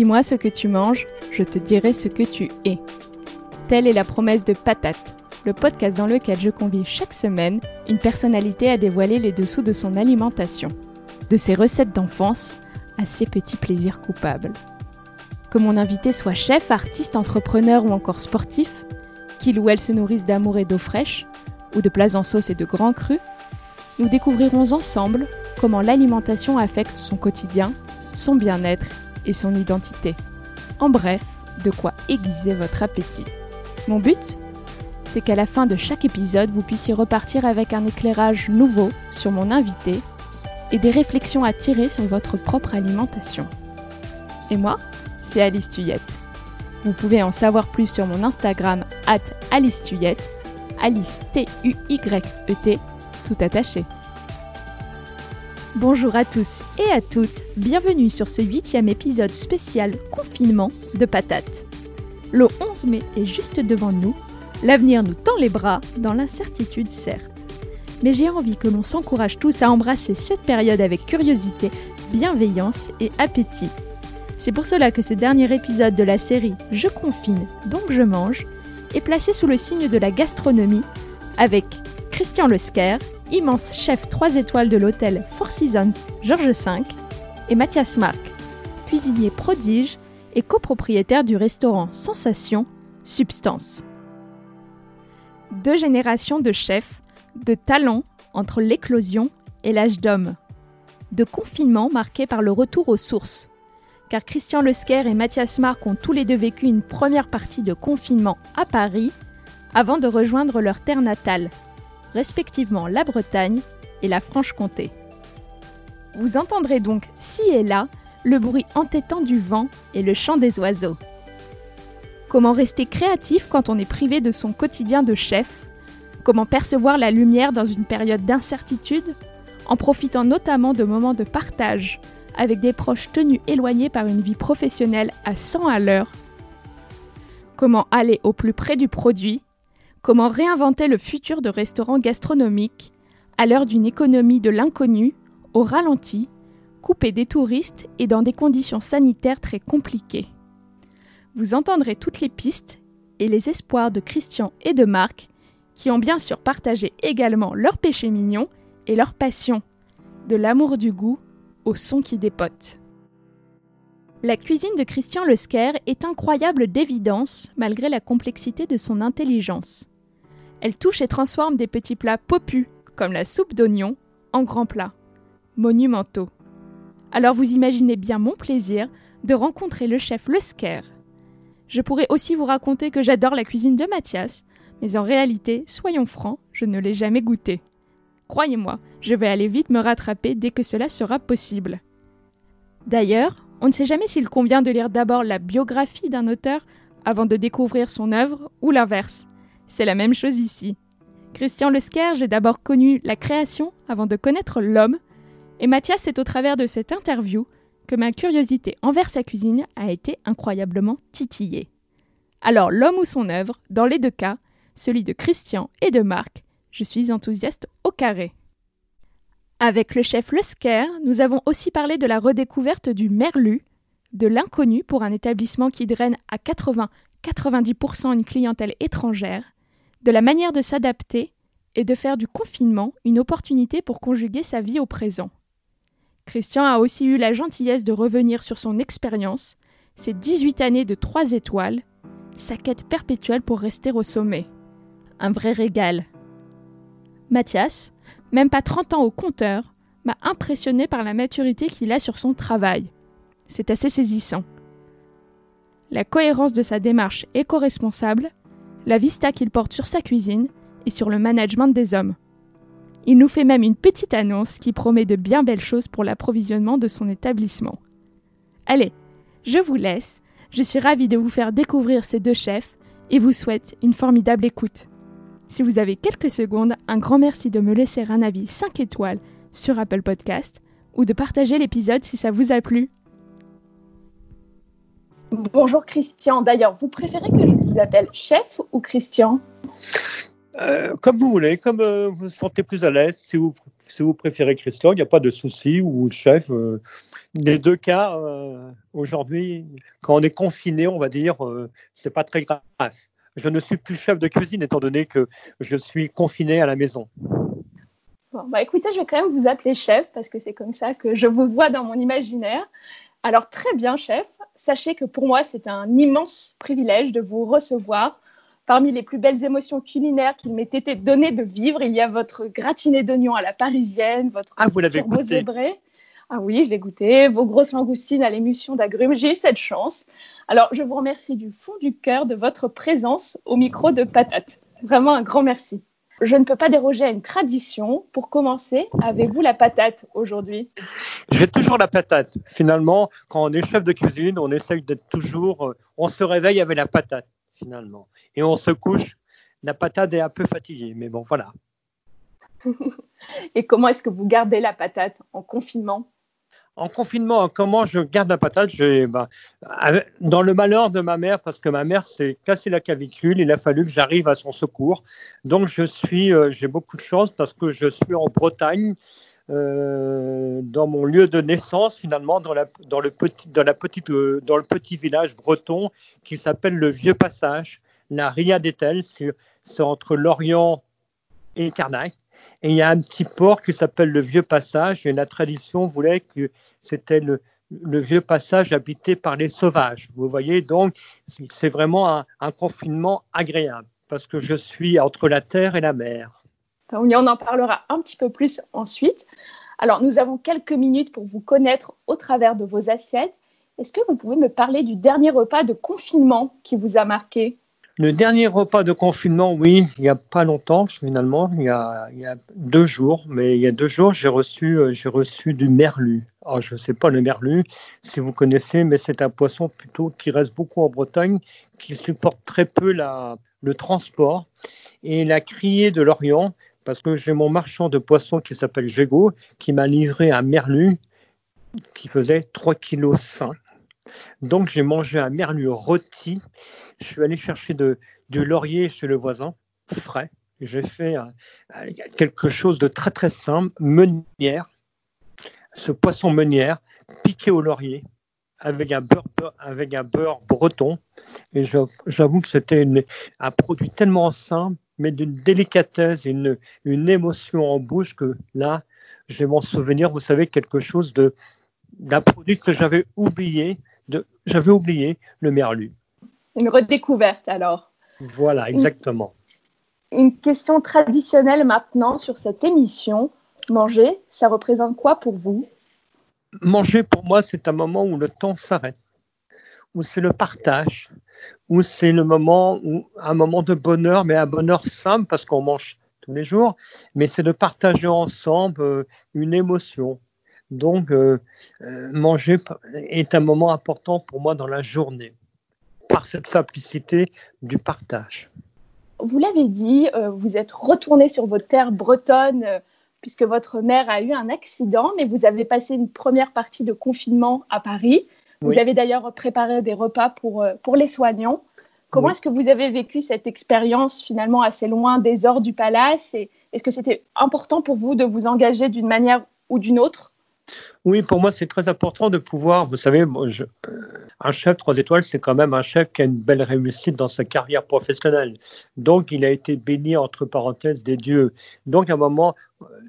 Dis-moi ce que tu manges, je te dirai ce que tu es. Telle est la promesse de Patate, le podcast dans lequel je convie chaque semaine une personnalité à dévoiler les dessous de son alimentation, de ses recettes d'enfance à ses petits plaisirs coupables. Que mon invité soit chef, artiste, entrepreneur ou encore sportif, qu'il ou elle se nourrisse d'amour et d'eau fraîche, ou de plats en sauce et de grands crus, nous découvrirons ensemble comment l'alimentation affecte son quotidien, son bien-être et son identité. En bref, de quoi aiguiser votre appétit. Mon but C'est qu'à la fin de chaque épisode, vous puissiez repartir avec un éclairage nouveau sur mon invité et des réflexions à tirer sur votre propre alimentation. Et moi, c'est Alice Tuyette. Vous pouvez en savoir plus sur mon Instagram at Alice Tuyette, Alice T-U-Y-E-T, tout attaché. Bonjour à tous et à toutes, bienvenue sur ce huitième épisode spécial confinement de patates. Le 11 mai est juste devant nous, l'avenir nous tend les bras, dans l'incertitude certes. Mais j'ai envie que l'on s'encourage tous à embrasser cette période avec curiosité, bienveillance et appétit. C'est pour cela que ce dernier épisode de la série Je confine, donc je mange est placé sous le signe de la gastronomie avec Christian Lesker, immense chef 3 étoiles de l'hôtel Four Seasons Georges V, et Mathias Marc, cuisinier prodige et copropriétaire du restaurant Sensation Substance. Deux générations de chefs, de talents entre l'éclosion et l'âge d'homme. De confinement marqué par le retour aux sources. Car Christian Lesker et Mathias Marc ont tous les deux vécu une première partie de confinement à Paris avant de rejoindre leur terre natale, respectivement la Bretagne et la Franche-Comté. Vous entendrez donc, ci et là, le bruit entêtant du vent et le chant des oiseaux. Comment rester créatif quand on est privé de son quotidien de chef? Comment percevoir la lumière dans une période d'incertitude? En profitant notamment de moments de partage avec des proches tenus éloignés par une vie professionnelle à 100 à l'heure? Comment aller au plus près du produit? Comment réinventer le futur de restaurants gastronomiques à l'heure d'une économie de l'inconnu, au ralenti, coupée des touristes et dans des conditions sanitaires très compliquées. Vous entendrez toutes les pistes et les espoirs de Christian et de Marc, qui ont bien sûr partagé également leur péché mignon et leur passion, de l'amour du goût au son qui dépote. La cuisine de Christian Lesker est incroyable d'évidence malgré la complexité de son intelligence. Elle touche et transforme des petits plats popus, comme la soupe d'oignon, en grands plats, monumentaux. Alors vous imaginez bien mon plaisir de rencontrer le chef Lesker. Je pourrais aussi vous raconter que j'adore la cuisine de Mathias, mais en réalité, soyons francs, je ne l'ai jamais goûté. Croyez-moi, je vais aller vite me rattraper dès que cela sera possible. D'ailleurs, on ne sait jamais s'il convient de lire d'abord la biographie d'un auteur avant de découvrir son œuvre ou l'inverse. C'est la même chose ici. Christian Lesker, j'ai d'abord connu la création avant de connaître l'homme, et Mathias, c'est au travers de cette interview que ma curiosité envers sa cuisine a été incroyablement titillée. Alors, l'homme ou son œuvre, dans les deux cas, celui de Christian et de Marc, je suis enthousiaste au carré. Avec le chef Lesker, nous avons aussi parlé de la redécouverte du merlu, de l'inconnu pour un établissement qui draine à 80-90% une clientèle étrangère, de la manière de s'adapter et de faire du confinement une opportunité pour conjuguer sa vie au présent. Christian a aussi eu la gentillesse de revenir sur son expérience, ses 18 années de 3 étoiles, sa quête perpétuelle pour rester au sommet. Un vrai régal. Mathias, même pas 30 ans au compteur, m'a impressionné par la maturité qu'il a sur son travail. C'est assez saisissant. La cohérence de sa démarche éco-responsable, la vista qu'il porte sur sa cuisine et sur le management des hommes. Il nous fait même une petite annonce qui promet de bien belles choses pour l'approvisionnement de son établissement. Allez, je vous laisse, je suis ravie de vous faire découvrir ces deux chefs et vous souhaite une formidable écoute. Si vous avez quelques secondes, un grand merci de me laisser un avis 5 étoiles sur Apple Podcast ou de partager l'épisode si ça vous a plu. Bonjour Christian. D'ailleurs, vous préférez que je vous appelle chef ou Christian euh, Comme vous voulez, comme euh, vous vous sentez plus à l'aise. Si vous, si vous préférez Christian, il n'y a pas de souci, ou chef. Euh, les deux cas, aujourd'hui, quand on est confiné, on va dire, c'est pas très grave. Je ne suis plus chef de cuisine étant donné que je suis confiné à la maison. Bon, bah écoutez, je vais quand même vous appeler chef parce que c'est comme ça que je vous vois dans mon imaginaire. Alors très bien, chef. Sachez que pour moi, c'est un immense privilège de vous recevoir Parmi les plus belles émotions culinaires qu'il m'ait été donné de vivre, il y a votre gratiné d'oignons à la parisienne, votre ah, vous l'avez goûté. Ah oui, je l'ai goûté. Vos grosses langoustines à l'émulsion d'agrumes. J'ai eu cette chance. Alors, je vous remercie du fond du cœur de votre présence au micro de Patate. Vraiment un grand merci. Je ne peux pas déroger à une tradition. Pour commencer, avez-vous la patate aujourd'hui? J'ai toujours la patate. Finalement, quand on est chef de cuisine, on essaye d'être toujours. Euh, on se réveille avec la patate finalement. Et on se couche, la patate est un peu fatiguée, mais bon, voilà. Et comment est-ce que vous gardez la patate en confinement? En confinement, comment je garde la patate ben, Dans le malheur de ma mère, parce que ma mère s'est cassé la clavicule, il a fallu que j'arrive à son secours. Donc je suis, euh, j'ai beaucoup de chance parce que je suis en Bretagne, euh, dans mon lieu de naissance, finalement, dans, la, dans, le petit, dans, la petite, euh, dans le petit village breton qui s'appelle le Vieux Passage, la Ria d'Etel, c'est entre Lorient et Carnac. Et il y a un petit port qui s'appelle le Vieux Passage, et la tradition voulait que c'était le, Vieux Passage habité par les sauvages. Vous voyez, donc c'est vraiment un, un confinement agréable, parce que je suis entre la terre et la mer. On en parlera un petit peu plus ensuite. Alors, nous avons quelques minutes pour vous connaître au travers de vos assiettes. Est-ce que vous pouvez me parler du dernier repas de confinement qui vous a marqué? Le dernier repas de confinement, oui, il n'y a pas longtemps finalement, il y, a, deux jours, mais il y a deux jours, j'ai reçu, euh, j'ai reçu du merlu. Alors, je ne sais pas le merlu, si vous connaissez, mais c'est un poisson plutôt qui reste beaucoup en Bretagne, qui supporte très peu le transport. Et la criée de l'Orient, parce que j'ai mon marchand de poissons qui s'appelle Jego, qui m'a livré un merlu qui faisait 3,5 kg. Donc j'ai mangé un merlu rôti. Je suis allé chercher du laurier chez le voisin, frais. J'ai fait quelque chose de très très simple, meunière. Ce poisson meunière piqué au laurier avec un beurre, avec un beurre breton. Et j'avoue que c'était un produit tellement simple, mais d'une délicatesse, une, une émotion en bouche que là, je vais m'en souvenir, vous savez, quelque chose de d'un produit que j'avais oublié, j'avais oublié, le merlu. Une redécouverte alors. Voilà, exactement. Une, question traditionnelle maintenant sur cette émission. Manger, ça représente quoi pour vous? Manger, pour moi, c'est un moment où le temps s'arrête où c'est le partage, où c'est le moment où un moment de bonheur, mais un bonheur simple parce qu'on mange tous les jours, mais c'est de partager ensemble euh, une émotion. Donc, euh, euh, manger est un moment important pour moi dans la journée, par cette simplicité du partage. Vous l'avez dit, vous êtes retourné sur vos terres bretonnes puisque votre mère a eu un accident, mais vous avez passé une première partie de confinement à Paris. Vous avez d'ailleurs préparé des repas pour, euh, pour les soignants. Comment est-ce que vous avez vécu cette expérience finalement assez loin des ors du palace? Et est-ce que c'était important pour vous de vous engager d'une manière ou d'une autre? Oui, pour moi, c'est très important de pouvoir, vous savez, un chef trois étoiles, c'est quand même un chef qui a une belle réussite dans sa carrière professionnelle. Donc, il a été béni, entre parenthèses, des dieux. Donc, à un moment,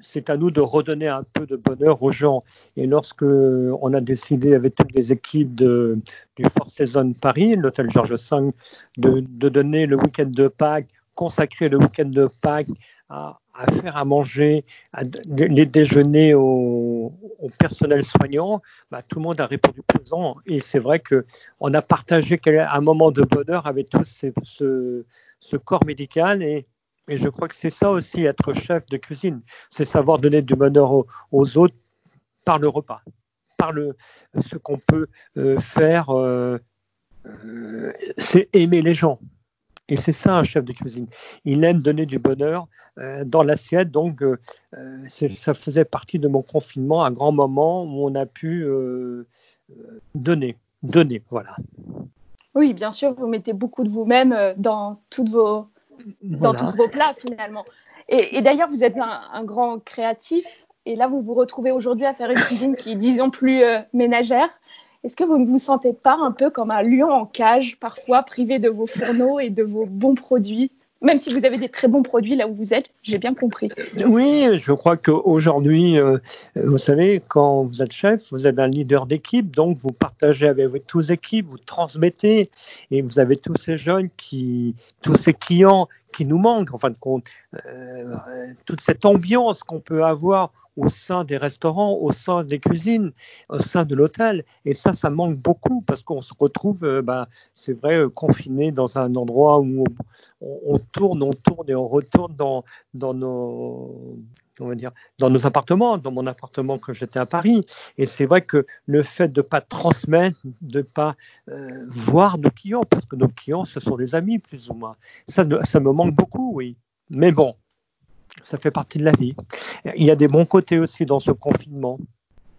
c'est à nous de redonner un peu de bonheur aux gens. Et lorsque on a décidé avec toutes les équipes du Fort Saison Paris, l'hôtel Georges V, de donner le week-end de Pâques, consacrer le week-end de Pâques à, faire à manger, à, les déjeuners au, personnel soignant, bah, tout le monde a répondu présent. Et c'est vrai qu'on a partagé un moment de bonheur avec tout ce, corps médical. Et, et, je crois que c'est ça aussi, être chef de cuisine. C'est savoir donner du bonheur aux, autres par le repas, par le, ce qu'on peut euh, faire. Euh, euh, c'est aimer les gens. Et c'est ça un chef de cuisine. Il aime donner du bonheur euh, dans l'assiette. Donc, euh, euh, ça faisait partie de mon confinement, un grand moment où on a pu donner, donner, voilà. Oui, bien sûr, vous mettez beaucoup de vous-même dans, toutes vos, dans tous vos plats finalement. Et, d'ailleurs, vous êtes un, grand créatif. et là vous vous retrouvez aujourd'hui à faire une cuisine qui est disons plus ménagère. Est-ce que vous ne vous sentez pas un peu comme un lion en cage, parfois privé de vos fourneaux et de vos bons produits? Même si vous avez des très bons produits là où vous êtes, j'ai bien compris. Oui, je crois qu'aujourd'hui, euh, vous savez, quand vous êtes chef, vous êtes un leader d'équipe, donc vous partagez avec tous les équipes, vous transmettez, et vous avez tous ces jeunes qui, tous ces clients qui nous manquent, en fin de compte, euh, toute cette ambiance qu'on peut avoir au sein des restaurants, au sein des cuisines, au sein de l'hôtel. Et ça, ça manque beaucoup parce qu'on se retrouve, euh, bah, c'est vrai, euh, confiné dans un endroit où on, tourne, on tourne et on retourne dans, nos on va dire, dans nos appartements, dans mon appartement quand j'étais à Paris. Et c'est vrai que le fait de ne pas transmettre, de ne pas euh, voir nos clients, parce que nos clients, ce sont des amis plus ou moins, ça, ça me manque beaucoup, oui. Mais bon, ça fait partie de la vie. Il y a des bons côtés aussi dans ce confinement.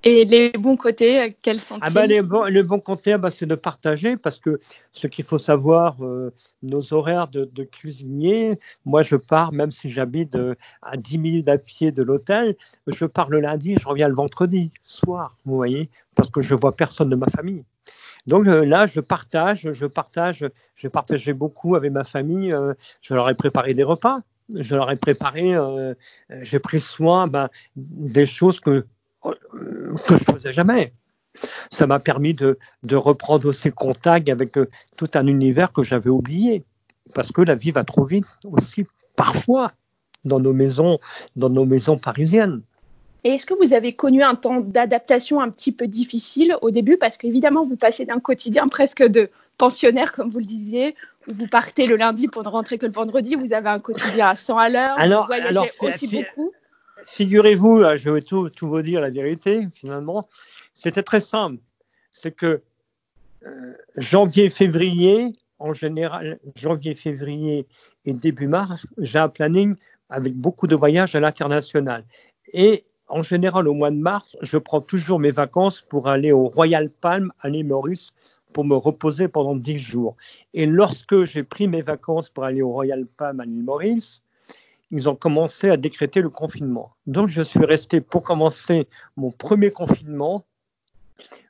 Et les bons côtés, quels sont-ils? Ah ben les, bons, les bons côtés, ben c'est de partager parce que ce qu'il faut savoir, euh, nos horaires de, cuisinier, moi je pars, même si j'habite euh, à 10 minutes à pied de l'hôtel, je pars le lundi, je reviens le vendredi soir, vous voyez, parce que je vois personne de ma famille. Donc euh, là, je partage, je partage, je partageais beaucoup avec ma famille, je leur ai préparé des repas je leur ai préparé, euh, j'ai pris soin ben, des choses que, que je faisais jamais. Ça m'a permis de, reprendre aussi contact avec euh, tout un univers que j'avais oublié. Parce que la vie va trop vite aussi, parfois, dans nos maisons, dans nos maisons parisiennes. Et est-ce que vous avez connu un temps d'adaptation un petit peu difficile au début? Parce qu'évidemment, vous passez d'un quotidien presque de pensionnaire, comme vous le disiez, vous partez le lundi pour ne rentrer que le vendredi, vous avez un quotidien à 100 à l'heure, vous voyagez aussi beaucoup. Figurez-vous, je vais tout, tout, vous dire la vérité, finalement, c'était très simple. C'est que euh, janvier, février, en général, janvier, février et début mars, j'ai un planning avec beaucoup de voyages à l'international. Et en général, au mois de mars, je prends toujours mes vacances pour aller au Royal Palm à l'île Maurice pour me reposer pendant 10 jours. Et lorsque j'ai pris mes vacances pour aller au Royal Palm à l'île Maurice, ils ont commencé à décréter le confinement. Donc je suis resté pour commencer mon premier confinement.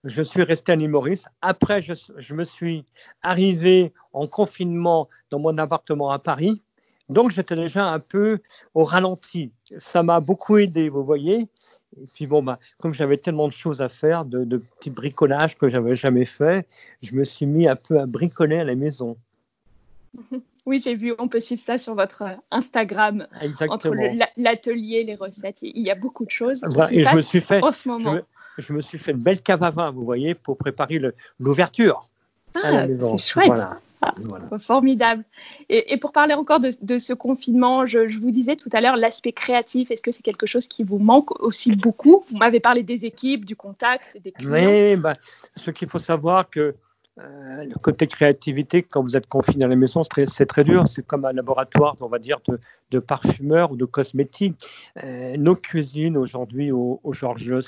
Je suis resté à l'île Maurice. Après, je, je, me suis arrivé en confinement dans mon appartement à Paris. Donc j'étais déjà un peu au ralenti. Ça m'a beaucoup aidé, vous voyez. Et puis bon, bah, comme j'avais tellement de choses à faire, de, petits bricolages que j'avais jamais fait, je me suis mis un peu à bricoler à la maison. Oui, j'ai vu, on peut suivre ça sur votre Instagram. Exactement. Entre l'atelier, les recettes, il y a beaucoup de choses. et je me suis fait, en ce moment. Je me, suis fait une belle cave à vin, vous voyez, pour préparer l'ouverture à la ah, maison. C'est chouette. Voilà. Formidable. Et, pour parler encore de, ce confinement, je, vous disais tout à l'heure l'aspect créatif. Est-ce que c'est quelque chose qui vous manque aussi beaucoup? Vous m'avez parlé des équipes, du contact, des clients. Oui, bah, ce qu'il faut savoir que euh, le côté créativité, quand vous êtes confiné dans la maison, c'est très, dur. C'est comme un laboratoire, on va dire, de, de parfumeurs ou de cosmétiques. Euh, nos cuisines aujourd'hui au, Georges V,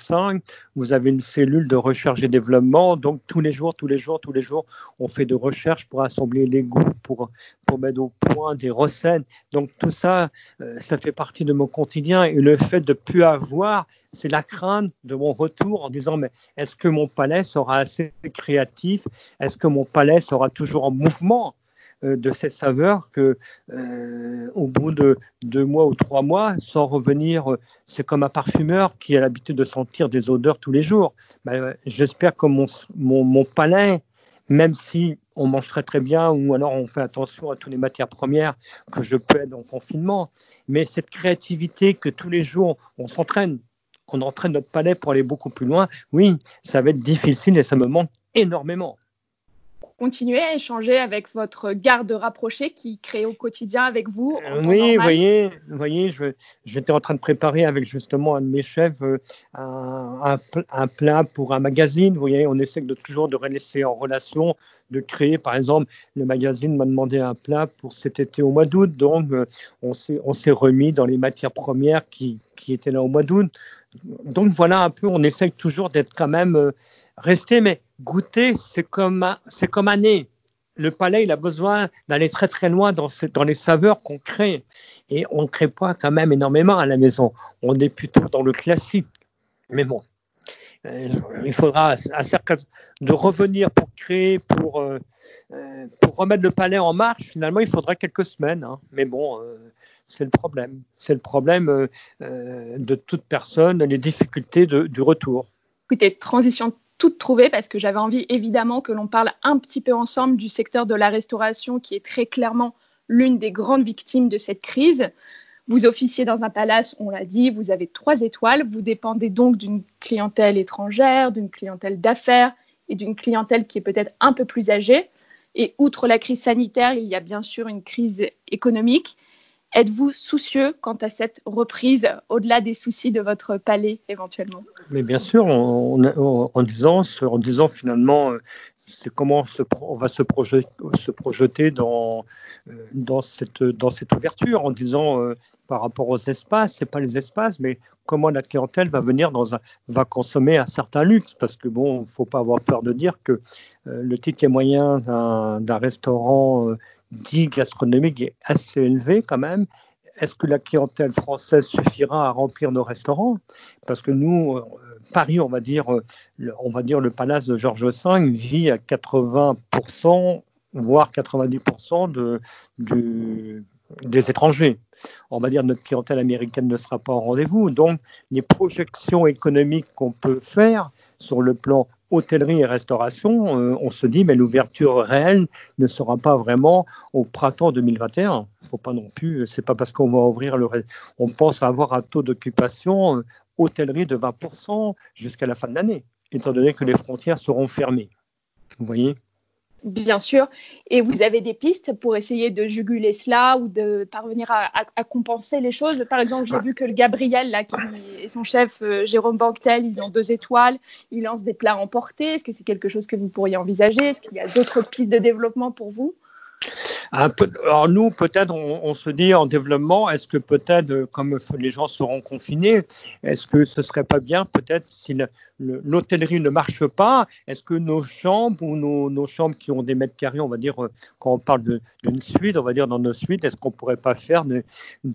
vous avez une cellule de recherche et développement. Donc tous les jours, tous les jours, tous les jours, on fait de recherches pour assembler les goûts, pour, mettre au point des recettes. Donc tout ça, euh, ça fait partie de mon quotidien. Et le fait de plus avoir c'est la crainte de mon retour en disant mais est-ce que mon palais sera assez créatif? Est-ce que mon palais sera toujours en mouvement euh, de cette saveur que euh, au bout de deux mois ou trois mois, sans revenir, euh, c'est comme un parfumeur qui a l'habitude de sentir des odeurs tous les jours. Ben, j'espère que mon, mon, palais même si on mange très très bien ou alors on fait attention à toutes les matières premières que je peux être en confinement, mais cette créativité que tous les jours on s'entraîne, on entraîne notre palais pour aller beaucoup plus loin, oui, ça va être difficile et ça me manque énormément. Continuez à échanger avec votre garde rapprochée qui crée au quotidien avec vous. Oui, vous voyez, voyez j'étais en train de préparer avec justement un de mes chefs euh, un, plat pour un magazine. Vous voyez, on essaie de toujours de laisser en relation, de créer. Par exemple, le magazine m'a demandé un plat pour cet été au mois d'août, donc euh, on s'est remis dans les matières premières qui, qui étaient là au mois d'août donc voilà un peu, on essaye toujours d'être quand même euh, resté, mais goûter, c'est comme, c'est comme nez. le palais, il a besoin d'aller très très loin dans, dans les saveurs qu'on crée. Et on ne crée pas quand même énormément à la maison. On est plutôt dans le classique. Mais bon, euh, il faudra à certain de revenir pour créer, pour, euh, pour remettre le palais en marche. Finalement, il faudra quelques semaines. Hein. Mais bon, c'est le problème. C'est le problème de toute personne, les difficultés du retour. Écoutez, transition toute trouvée parce que j'avais envie évidemment que l'on parle un petit peu ensemble du secteur de la restauration qui est très clairement l'une des grandes victimes de cette crise. Vous officiez dans un palace, on l'a dit, vous avez trois étoiles, vous dépendez donc d'une clientèle étrangère, d'une clientèle d'affaires et d'une clientèle qui est peut-être un peu plus âgée. Et outre la crise sanitaire, il y a bien sûr une crise économique. Êtes-vous soucieux quant à cette reprise, au-delà des soucis de votre palais éventuellement? Mais bien sûr, en, disant, en disant finalement, euh, c'est comment on va se projeter, euh, dans, cette, ouverture en disant euh, par rapport aux espaces, c'est pas les espaces, mais comment la clientèle va venir va consommer un certain luxe, parce que bon, faut pas avoir peur de dire que le ticket moyen d'un restaurant dit gastronomique est assez élevé quand même. Est-ce que la clientèle française suffira à remplir nos restaurants? Parce que nous, euh, Paris, on va dire, euh, on va dire le palace de Georges V vit à 80%, voire 90% de, des étrangers. On va dire notre clientèle américaine ne sera pas au rendez-vous. Donc, les projections économiques qu'on peut faire sur le plan hôtellerie et restauration, euh, on se dit, mais l'ouverture réelle ne sera pas vraiment au printemps 2021. Il faut pas non plus, c'est pas parce qu'on va ouvrir le, on pense avoir un taux d'occupation euh, hôtellerie de 20% jusqu'à la fin de l'année, étant donné que les frontières seront fermées. Vous voyez? Bien sûr. Et vous avez des pistes pour essayer de juguler cela ou de parvenir à, compenser les choses. Par exemple, j'ai vu que le Gabriel, là, qui et son chef euh, Jérôme Banquetel, ils ont deux étoiles. Ils lancent des plats emportés. Est-ce que c'est quelque chose que vous pourriez envisager? Est-ce qu'il y a d'autres pistes de développement pour vous? Alors nous, peut-être, on, se dit en développement, est-ce que peut-être, euh, comme les gens seront confinés, est-ce que ce serait pas bien, peut-être, si l'hôtellerie ne marche pas, est-ce que nos chambres ou nos, chambres qui ont des mètres carrés, on va dire, euh, quand on parle d'une suite, on va dire dans nos suites, est-ce qu'on pourrait pas faire une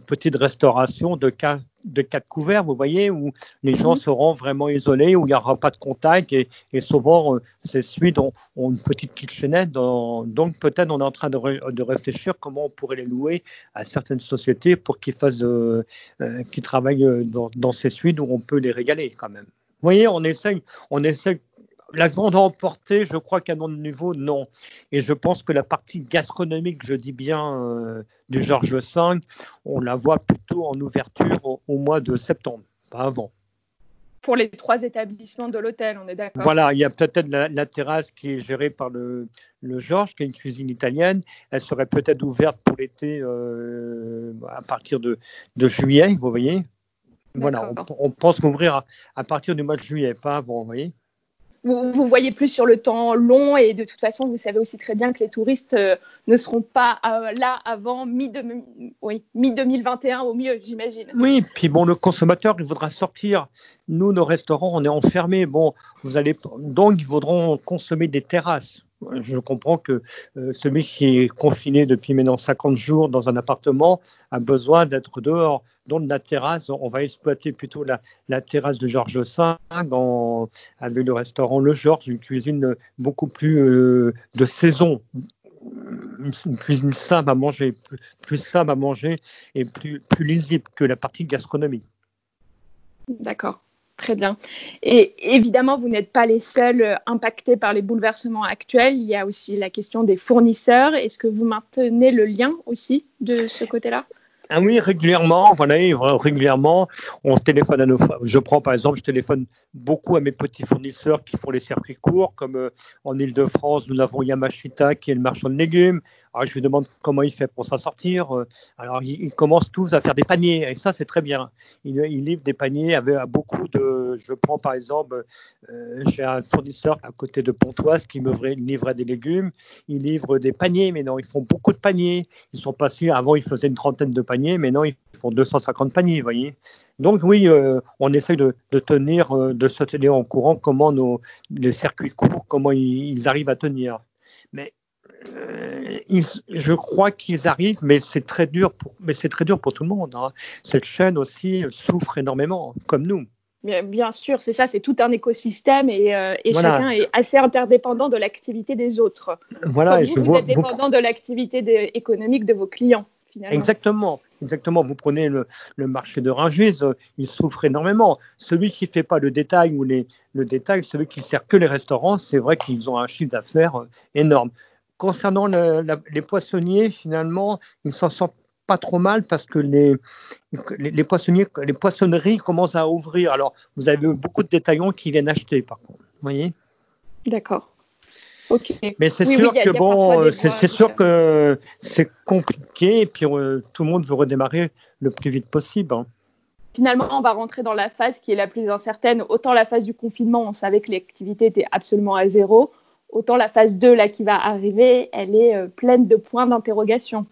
petite restauration de cas de quatre couverts, vous voyez, où les gens mhm. seront vraiment isolés, où il n'y aura pas de contact et, souvent euh, ces suites ont, une petite kitchenette. donc peut-être on est en train de, réfléchir comment on pourrait les louer à certaines sociétés pour qu'ils fassent, euh, euh, travaillent dans, ces suites où on peut les régaler quand même. Vous voyez, on essaye, on essaye la grande emportée, je crois qu'à mon niveau, non. Et je pense que la partie gastronomique, je dis bien, euh, du Georges V, on la voit plutôt en ouverture au, mois de septembre, pas avant. Pour les trois établissements de l'hôtel, on est d'accord? Voilà, il y a peut-être la, terrasse qui est gérée par le, Georges, qui est une cuisine italienne. Elle serait peut-être ouverte pour l'été euh, à partir de, juillet, vous voyez? Voilà, on, pense qu'ouvrir à, à, partir du mois de juillet, pas avant, vous voyez? Vous, voyez plus sur le temps long et de toute façon, vous savez aussi très bien que les touristes euh, ne seront pas euh, là avant mi-2021 au mieux, j'imagine. Oui, puis bon, le consommateur, il voudra sortir. Nous, nos restaurants, on est enfermés. Bon, vous allez donc ils voudront consommer des terrasses je comprends que euh, celui qui est confiné depuis maintenant 50 jours dans un appartement a besoin d'être dehors. Dans la terrasse, on va exploiter plutôt la, terrasse de Georges V avec le restaurant Le Georges, une cuisine beaucoup plus euh, de saison, une cuisine simple à manger, plus, simple à manger et plus, plus lisible que la partie gastronomie. D'accord. Très bien. Et évidemment, vous n'êtes pas les seuls euh, impactés par les bouleversements actuels. Il y a aussi la question des fournisseurs. Est-ce que vous maintenez le lien aussi de ce côté-là? Ah oui, régulièrement, voilà, régulièrement, on téléphone à nos. Je prends par exemple, je téléphone beaucoup à mes petits fournisseurs qui font les circuits courts, comme euh, en Ile-de-France, nous avons Yamashita qui est le marchand de légumes. Alors je lui demande comment il fait pour s'en sortir. Euh, alors ils, commencent tous à faire des paniers, et ça c'est très bien. Ils, livrent des paniers avec beaucoup de. Je prends par exemple, euh, j'ai un fournisseur à côté de Pontoise qui me livrait des légumes. Ils livrent des paniers, mais non, ils font beaucoup de paniers. Ils sont passés, avant ils faisaient une trentaine de paniers mais non, ils font 250 paniers, vous voyez. Donc oui, euh, on essaye de, tenir, euh, de se tenir en courant comment nos, les circuits courts, comment ils, arrivent à tenir. Mais euh, je crois qu'ils arrivent, mais c'est très dur pour, mais c'est très dur pour tout le monde. Hein. Cette chaîne aussi souffre énormément, comme nous. Bien, sûr, c'est ça, c'est tout un écosystème et, euh, chacun est assez interdépendant de l'activité des autres. Voilà, Comme vous, je vous êtes dépendant de l'activité économique de vos clients. Finalement. Exactement, exactement. Vous prenez le, marché de Rungis, euh, il souffre énormément. Celui qui ne fait pas le détail ou les, le détail, celui qui sert que les restaurants, c'est vrai qu'ils ont un chiffre d'affaires énorme. Concernant les poissonniers, finalement, ils s'en sortent pas trop mal parce que les, les, poissonniers, les poissonneries commencent à ouvrir. Alors, vous avez beaucoup de détaillants qui viennent acheter, par contre. Voyez? D'accord. Mais c'est sûr que bon, c'est sûr que c'est compliqué et puis euh, tout le monde veut redémarrer le plus vite possible. Hein. Finalement, on va rentrer dans la phase qui est la plus incertaine. Autant la phase du confinement, on savait que l'activité était absolument à zéro autant la phase 2 là qui va arriver, elle est euh, pleine de points d'interrogation.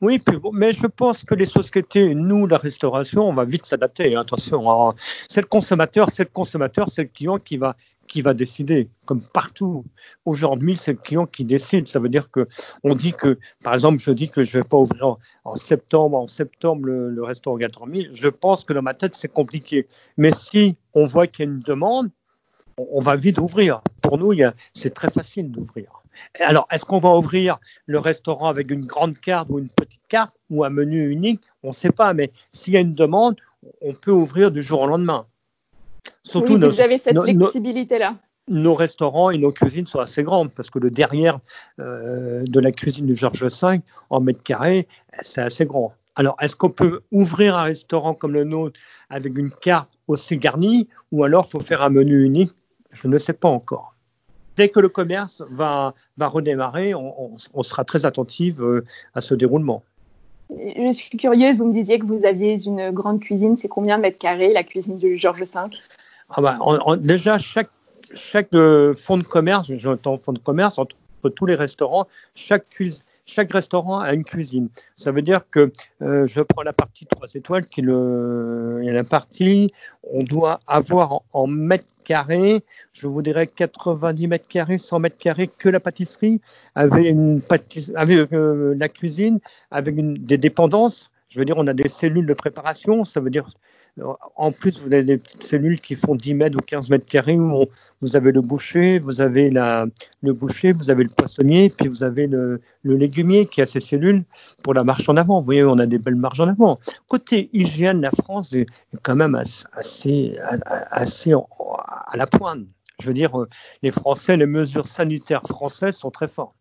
Oui, mais je pense que les sociétés, nous, la restauration, on va vite s'adapter. Hein, attention, hein. c'est le consommateur, c'est le consommateur, c'est le client qui va qui va décider, comme partout. Aujourd'hui, c'est le client qui décide. Ça veut dire que on dit que, par exemple, je dis que je ne vais pas ouvrir en, septembre, en septembre le, restaurant 4000. Je pense que dans ma tête, c'est compliqué. Mais si on voit qu'il y a une demande, on va vite ouvrir. Pour nous, c'est très facile d'ouvrir. Alors, est-ce qu'on va ouvrir le restaurant avec une grande carte ou une petite carte ou un menu unique? On ne sait pas, mais s'il y a une demande, on peut ouvrir du jour au lendemain. Surtout oui, vous avez cette flexibilité-là. Nos, restaurants et nos cuisines sont assez grandes parce que le derrière euh, de la cuisine du Georges V en mètre carré, c'est assez grand. Alors, est-ce qu'on peut ouvrir un restaurant comme le nôtre avec une carte aussi garnie ou alors faut faire un menu unique? Je ne sais pas encore. Dès que le commerce va, va redémarrer, on, sera très attentif euh, à ce déroulement. Je suis curieuse, vous me disiez que vous aviez une grande cuisine. C'est combien de mètres carrés la cuisine du Georges V? Ah bah, Déjà, chaque, chaque euh, fonds de commerce, j'entends fonds de commerce, entre tous les restaurants, chaque, restaurant a une cuisine. Ça veut dire que euh, je prends la partie 3 étoiles, qui est le, la partie, on doit avoir en, mètres carrés, je vous dirais 90 mètres carrés, 100 mètres carrés que la pâtisserie, avec, euh, la cuisine, avec des dépendances. Je veux dire, on a des cellules de préparation, ça veut dire en plus, vous avez des petites cellules qui font 10 mètres ou 15 mètres carrés où vous avez le boucher, vous avez le boucher, vous avez le poissonnier, puis vous avez le, légumier qui a ses cellules pour la marche en avant. Vous voyez, on a des belles marches en avant. Côté hygiène, la France est quand même assez, à la pointe. Je veux dire, les Français, les mesures sanitaires françaises sont très fortes.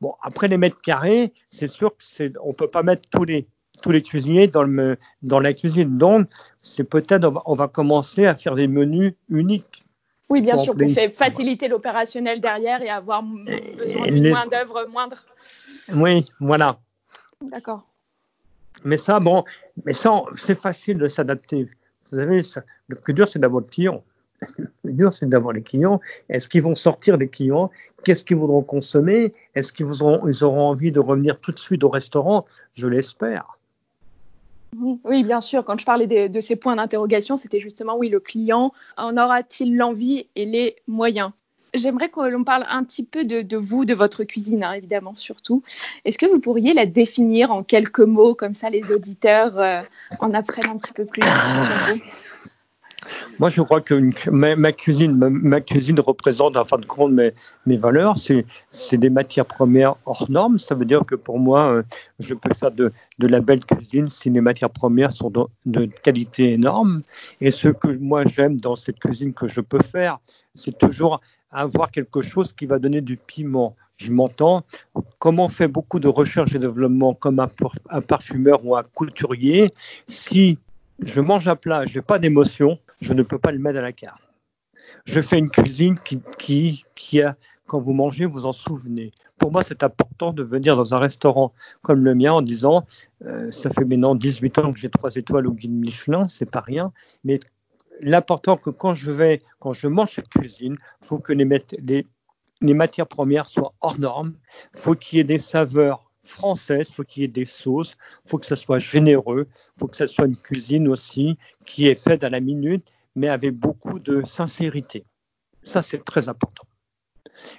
Bon, après les mètres carrés, c'est sûr qu'on ne peut pas mettre tous les, tous les cuisiniers dans, le, dans la cuisine. Donc, c'est peut-être, on, va commencer à faire des menus uniques. Oui, bien sûr, pour faciliter l'opérationnel derrière et avoir besoin d'une main-d'œuvre moindre. Oui, voilà. D'accord. Mais ça, bon, mais ça, c'est facile de s'adapter. Vous savez, le plus dur, c'est d'avoir le client. Le plus dur, c'est d'avoir les clients. Est-ce qu'ils vont sortir les clients? Qu'est-ce qu'ils voudront consommer? Est-ce qu'ils auront, ils auront envie de revenir tout de suite au restaurant? Je l'espère. Oui, bien sûr. Quand je parlais de, ces points d'interrogation, c'était justement, oui, le client en aura-t-il l'envie et les moyens? J'aimerais qu'on parle un petit peu de, vous, de votre cuisine, hein, évidemment, surtout. Est-ce que vous pourriez la définir en quelques mots, comme ça les auditeurs euh, en apprennent un petit peu plus sur vous? Moi, je crois que ma, cuisine, ma, cuisine représente, en fin de compte, mes, valeurs. C'est des matières premières hors normes. Ça veut dire que pour moi, euh, je peux faire de, la belle cuisine si les matières premières sont de, de qualité énorme. Et ce que moi j'aime dans cette cuisine que je peux faire, c'est toujours avoir quelque chose qui va donner du piment. Je m'entends, comme on fait beaucoup de recherche et développement comme un, un parfumeur ou un couturier, si je mange un plat, je n'ai pas d'émotion, je ne peux pas le mettre à la carte. Je fais une cuisine qui, qui, a, quand vous mangez, vous en souvenez. Pour moi, c'est important de venir dans un restaurant comme le mien en disant, euh, ça fait maintenant 18 ans que j'ai trois étoiles au guide Michelin, c'est pas rien, mais l'important que quand je vais, quand je mange cette cuisine, faut que les, matières premières soient hors normes, faut qu'il y ait des saveurs française, faut qu'il y ait des sauces, faut que ce soit généreux, faut que ce soit une cuisine aussi qui est faite à la minute, mais avec beaucoup de sincérité. Ça, c'est très important.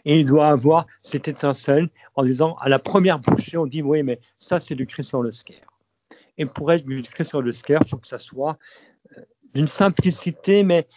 Et il doit avoir cette étincelle en disant, à la première bouchée, on dit, oui, mais ça, c'est du Christian Lesker. Et pour être du Christian Lesker, il faut que ça soit euh, d'une simplicité, mais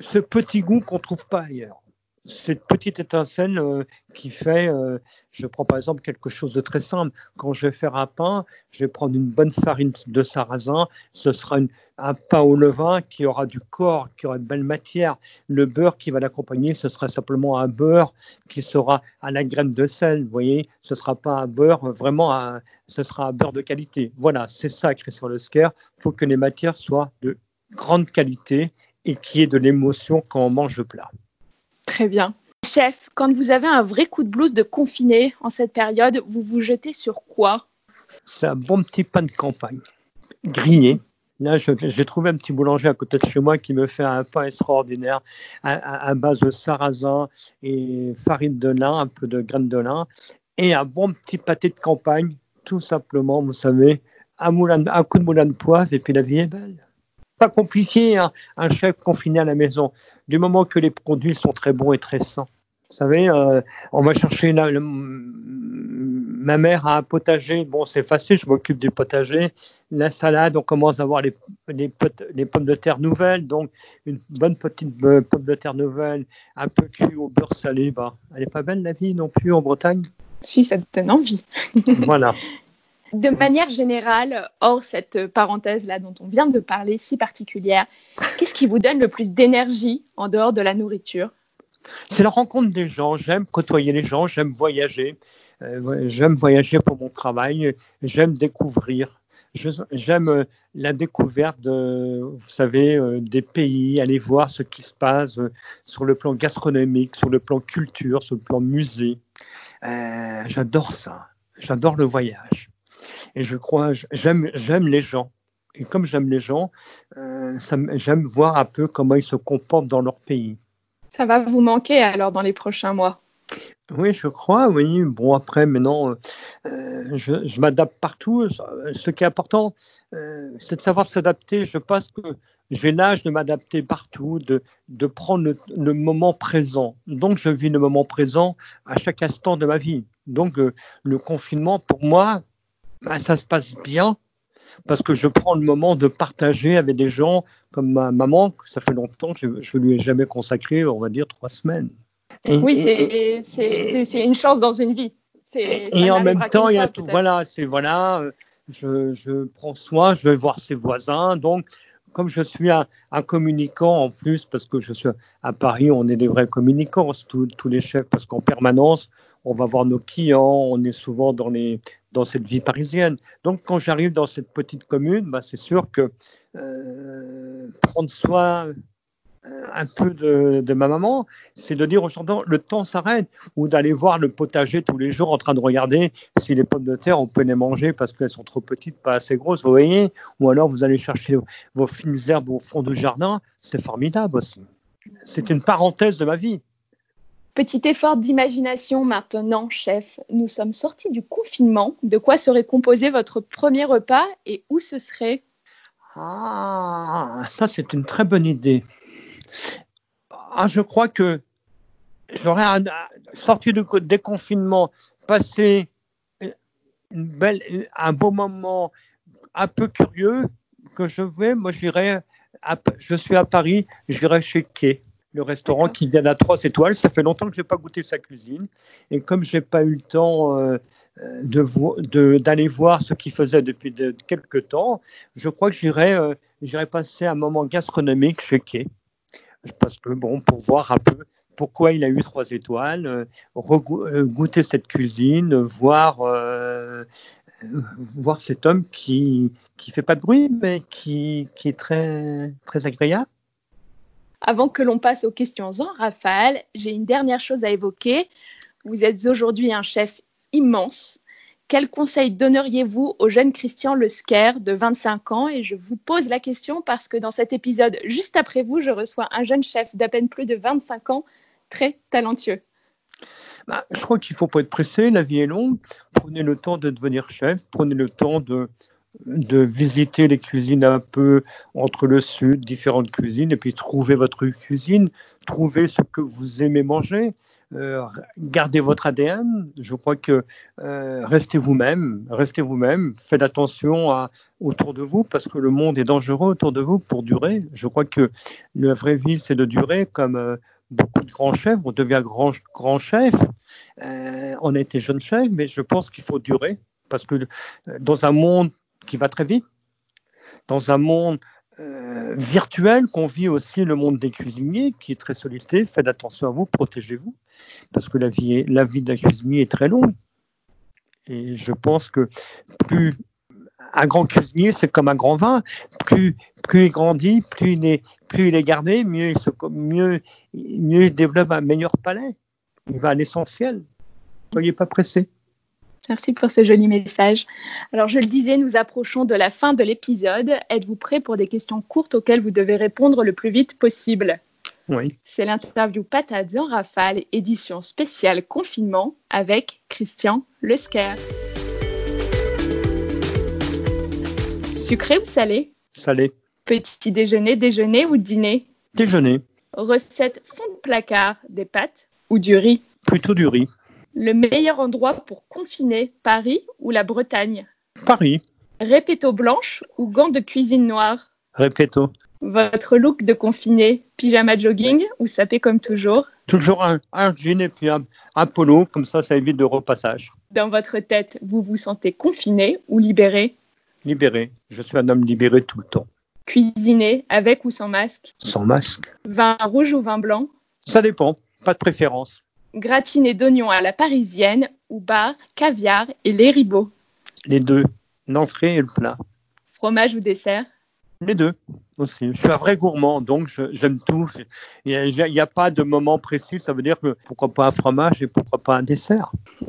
ce petit goût qu'on ne trouve pas ailleurs cette petite étincelle euh, qui fait, euh, je prends par exemple quelque chose de très simple, quand je vais faire un pain, je vais prendre une bonne farine de sarrasin, ce sera un pain au levain qui aura du corps, qui aura de belle matière. Le beurre qui va l'accompagner, ce sera simplement un beurre qui sera à la graine de sel, vous voyez, ce sera pas un beurre, vraiment, ce sera un beurre de qualité. Voilà, c'est ça, Christian Lesker, il faut que les matières soient de grande qualité et qu'il y ait de l'émotion quand on mange le plat. Très bien. Chef, quand vous avez un vrai coup de blues de confiné en cette période, vous vous jetez sur quoi? C'est un bon petit pain de campagne, grillé. Là, j'ai trouvé un petit boulanger à côté de chez moi qui me fait un pain extraordinaire. À, base de sarrasin et farine de lin, un peu de graines de lin, et un bon petit pâté de campagne, tout simplement, vous savez, un, un coup de moulin de poivre, et puis la vie est belle pas compliqué, hein, un chef confiné à la maison. Du moment que les produits sont très bons et très sains. Vous savez, euh, on va chercher ma mère a un potager. Bon, c'est facile, je m'occupe du potager. La salade, on commence à avoir les, les, pommes de terre nouvelles. Donc, une bonne petite euh, pomme de terre nouvelle, un peu cuit au beurre salé. Bah, elle n'est pas belle la vie non plus en Bretagne? Si, ça te donne envie. voilà. De manière générale, hors cette parenthèse-là dont on vient de parler, si particulière, qu'est-ce qui vous donne le plus d'énergie en dehors de la nourriture? C'est la rencontre des gens. J'aime côtoyer les gens, j'aime voyager. Euh, j'aime voyager pour mon travail, j'aime découvrir. J'aime euh, la découverte, de, vous savez, euh, des pays, aller voir ce qui se passe sur le plan gastronomique, sur le plan culture, sur le plan musée. J'adore ça. J'adore le voyage. Et je crois, j'aime, j'aime les gens. Et comme j'aime les gens, euh, j'aime voir un peu comment ils se comportent dans leur pays. Ça va vous manquer alors dans les prochains mois oui, je crois, oui. Bon, après, maintenant, euh, je, m'adapte partout. Ce qui est important, euh, c'est de savoir s'adapter. Je pense que j'ai l'âge de m'adapter partout, de, de prendre le, le, moment présent. Donc, je vis le moment présent à chaque instant de ma vie. Donc, le confinement, pour moi, bah, ça se passe bien parce que je prends le moment de partager avec des gens comme ma maman, que ça fait longtemps que je ne lui ai jamais consacré, on va dire, trois semaines. oui, c'est une chance dans une vie. Et, en même temps, il y a tout. Voilà, c'est voilà, je, je, prends soin, je vais voir ses voisins. Donc, comme je suis un, communicant en plus, parce que je suis à Paris, on est des vrais communicants, tous, tous les chefs, parce qu'en permanence, on va voir nos clients, on est souvent dans, cette vie parisienne. Donc quand j'arrive dans cette petite commune, bah, c'est sûr que euh, prendre soin euh, un peu de, ma maman, c'est de dire aux gens le temps s'arrête, ou d'aller voir le potager tous les jours en train de regarder si les pommes de terre, on peut les manger parce qu'elles sont trop petites, pas assez grosses, vous voyez, ou alors vous allez chercher vos fines herbes au fond du jardin, c'est formidable aussi. C'est une parenthèse de ma vie. Petit effort d'imagination maintenant, chef. Nous sommes sortis du confinement. De quoi serait composé votre premier repas et où ce serait? Ah, ça c'est une très bonne idée. Ah, je crois que j'aurais sorti du déconfinement, passé un beau moment un peu curieux que je vais, moi j'irai, je suis à Paris, j'irai chez Kay le restaurant qui vient à trois étoiles. Ça fait longtemps que je n'ai pas goûté sa cuisine. Et comme je n'ai pas eu le temps euh, d'aller voir ce qu'il faisait depuis quelques temps, je crois que j'irai euh, passer un moment gastronomique chez Kay. Parce que, bon, pour voir un peu pourquoi il a eu trois étoiles, euh, goûter cette cuisine, voir, voir cet homme qui ne fait pas de bruit, mais qui, qui est très, très agréable. Avant que l'on passe aux questions en rafale, j'ai une dernière chose à évoquer. Vous êtes aujourd'hui un chef immense. Quel conseil donneriez-vous au jeune Christian Lesker de 25 ans? Et je vous pose la question parce que dans cet épisode, juste après vous, je reçois un jeune chef d'à peine plus de 25 ans, très talentueux. Bah, je crois qu'il ne faut pas être pressé, la vie est longue. Prenez le temps de devenir chef, prenez le temps de, de visiter les cuisines un peu entre le sud, différentes cuisines, et puis trouver votre cuisine, trouver ce que vous aimez manger, euh, gardez votre ADN. Je crois que euh, restez vous-même, restez vous-même, faites attention à, autour de vous parce que le monde est dangereux autour de vous pour durer. Je crois que la vraie vie, c'est de durer comme euh, beaucoup de grands chefs. On devient grand, grand chef. on a été jeune chef, mais je pense qu'il faut durer parce que dans un monde qui va très vite, dans un monde euh, virtuel qu'on vit aussi le monde des cuisiniers, qui est très sollicité. Faites attention à vous, protégez-vous, parce que la vie, la vie d'un cuisinier est très longue. Et je pense que plus un grand cuisinier, c'est comme un grand vin. Plus, plus il grandit, plus il est, plus il est gardé, mieux il, se, mieux, mieux il développe un meilleur palais. Il va à l'essentiel. Soyez pas pressé. Merci pour ce joli message. Alors, je le disais, nous approchons de la fin de l'épisode. Êtes-vous prêt pour des questions courtes auxquelles vous devez répondre le plus vite possible? Oui. C'est l'interview Patate en rafale, édition spéciale confinement avec Christian Lesker. Sucré ou salé? Salé. Petit déjeuner, déjeuner ou dîner? Déjeuner. Recette fond de placard, des pâtes ou du riz? Plutôt du riz. Le meilleur endroit pour confiner, Paris ou la Bretagne? Paris. Répéto blanche ou gants de cuisine noire? Répéto. Votre look de confiné, pyjama jogging ou sapé comme toujours? Toujours un, jean et puis un, un, polo, comme ça, ça évite de repassage. Dans votre tête, vous vous sentez confiné ou libéré? Libéré. Je suis un homme libéré tout le temps. Cuisiner avec ou sans masque? Sans masque. Vin rouge ou vin blanc? Ça dépend, pas de préférence gratiné d'oignons à la parisienne ou bar, caviar et les ribots Les deux, l'entrée et le plat. Fromage ou dessert? Les deux aussi. Je suis un vrai gourmand, donc j'aime tout. Il n'y a, pas de moment précis, ça veut dire que pourquoi pas un fromage et pourquoi pas un dessert.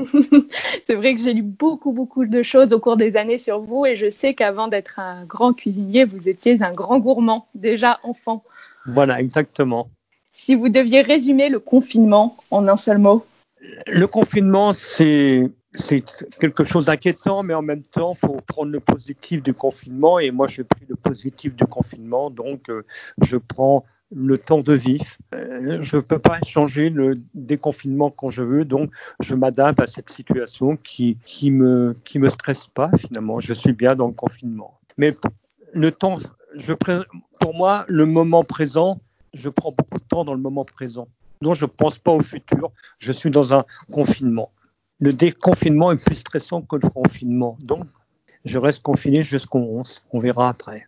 C'est vrai que j'ai lu beaucoup, beaucoup de choses au cours des années sur vous et je sais qu'avant d'être un grand cuisinier, vous étiez un grand gourmand, déjà enfant. Voilà, exactement. Si vous deviez résumer le confinement en un seul mot Le confinement, c'est quelque chose d'inquiétant, mais en même temps, il faut prendre le positif du confinement. Et moi, j'ai pris le positif du confinement, donc euh, je prends le temps de vivre. Euh, je ne peux pas changer le déconfinement quand je veux, donc je m'adapte à cette situation qui qui me qui me stresse pas finalement. Je suis bien dans le confinement. Mais le temps, pour moi, le moment présent, je prends beaucoup de temps dans le moment présent. Donc, je ne pense pas au futur. Je suis dans un confinement. Le déconfinement est plus stressant que le confinement. Donc, je reste confiné jusqu'au 11. On verra après.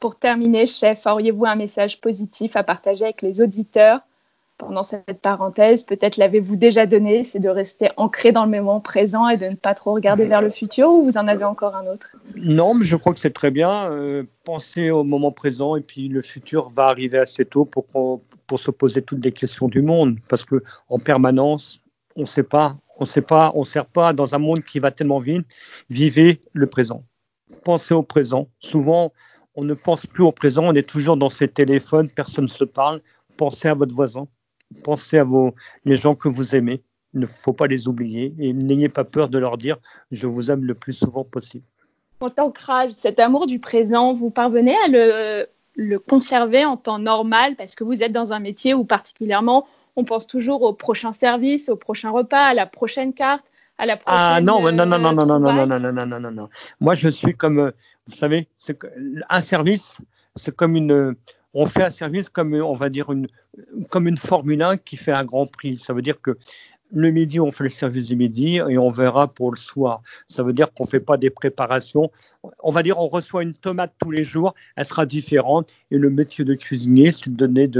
Pour terminer, chef, auriez-vous un message positif à partager avec les auditeurs? Pendant cette parenthèse, peut-être l'avez-vous déjà donné, c'est de rester ancré dans le moment présent et de ne pas trop regarder vers le futur ou vous en avez encore un autre? Non, mais je crois que c'est très bien. Euh, penser au moment présent et puis le futur va arriver assez tôt pour, pour se poser toutes les questions du monde parce que en permanence, on ne sait pas, on sait pas, on ne sert pas dans un monde qui va tellement vite. Vivez le présent. Pensez au présent. Souvent, on ne pense plus au présent, on est toujours dans ses téléphones, personne ne se parle. Pensez à votre voisin pensez à vos, les gens que vous aimez. Il ne faut pas les oublier et n'ayez pas peur de leur dire je vous aime le plus souvent possible. Cet ancrage, cet amour du présent, vous parvenez à le, le conserver en temps normal parce que vous êtes dans un métier où particulièrement on pense toujours au prochain service, au prochain repas, à la prochaine carte, à la prochaine. Ah non, non, non, non, non, non, non, non, non, non, non, non, non. Moi, je suis comme, vous savez, un service, c'est comme une, on fait un service comme, on va dire, une, comme une Formule 1 qui fait un grand prix. Ça veut dire que le midi, on fait le service du midi et on verra pour le soir. Ça veut dire qu'on ne fait pas des préparations. On va dire on reçoit une tomate tous les jours, elle sera différente. Et le métier de cuisinier, c'est de donner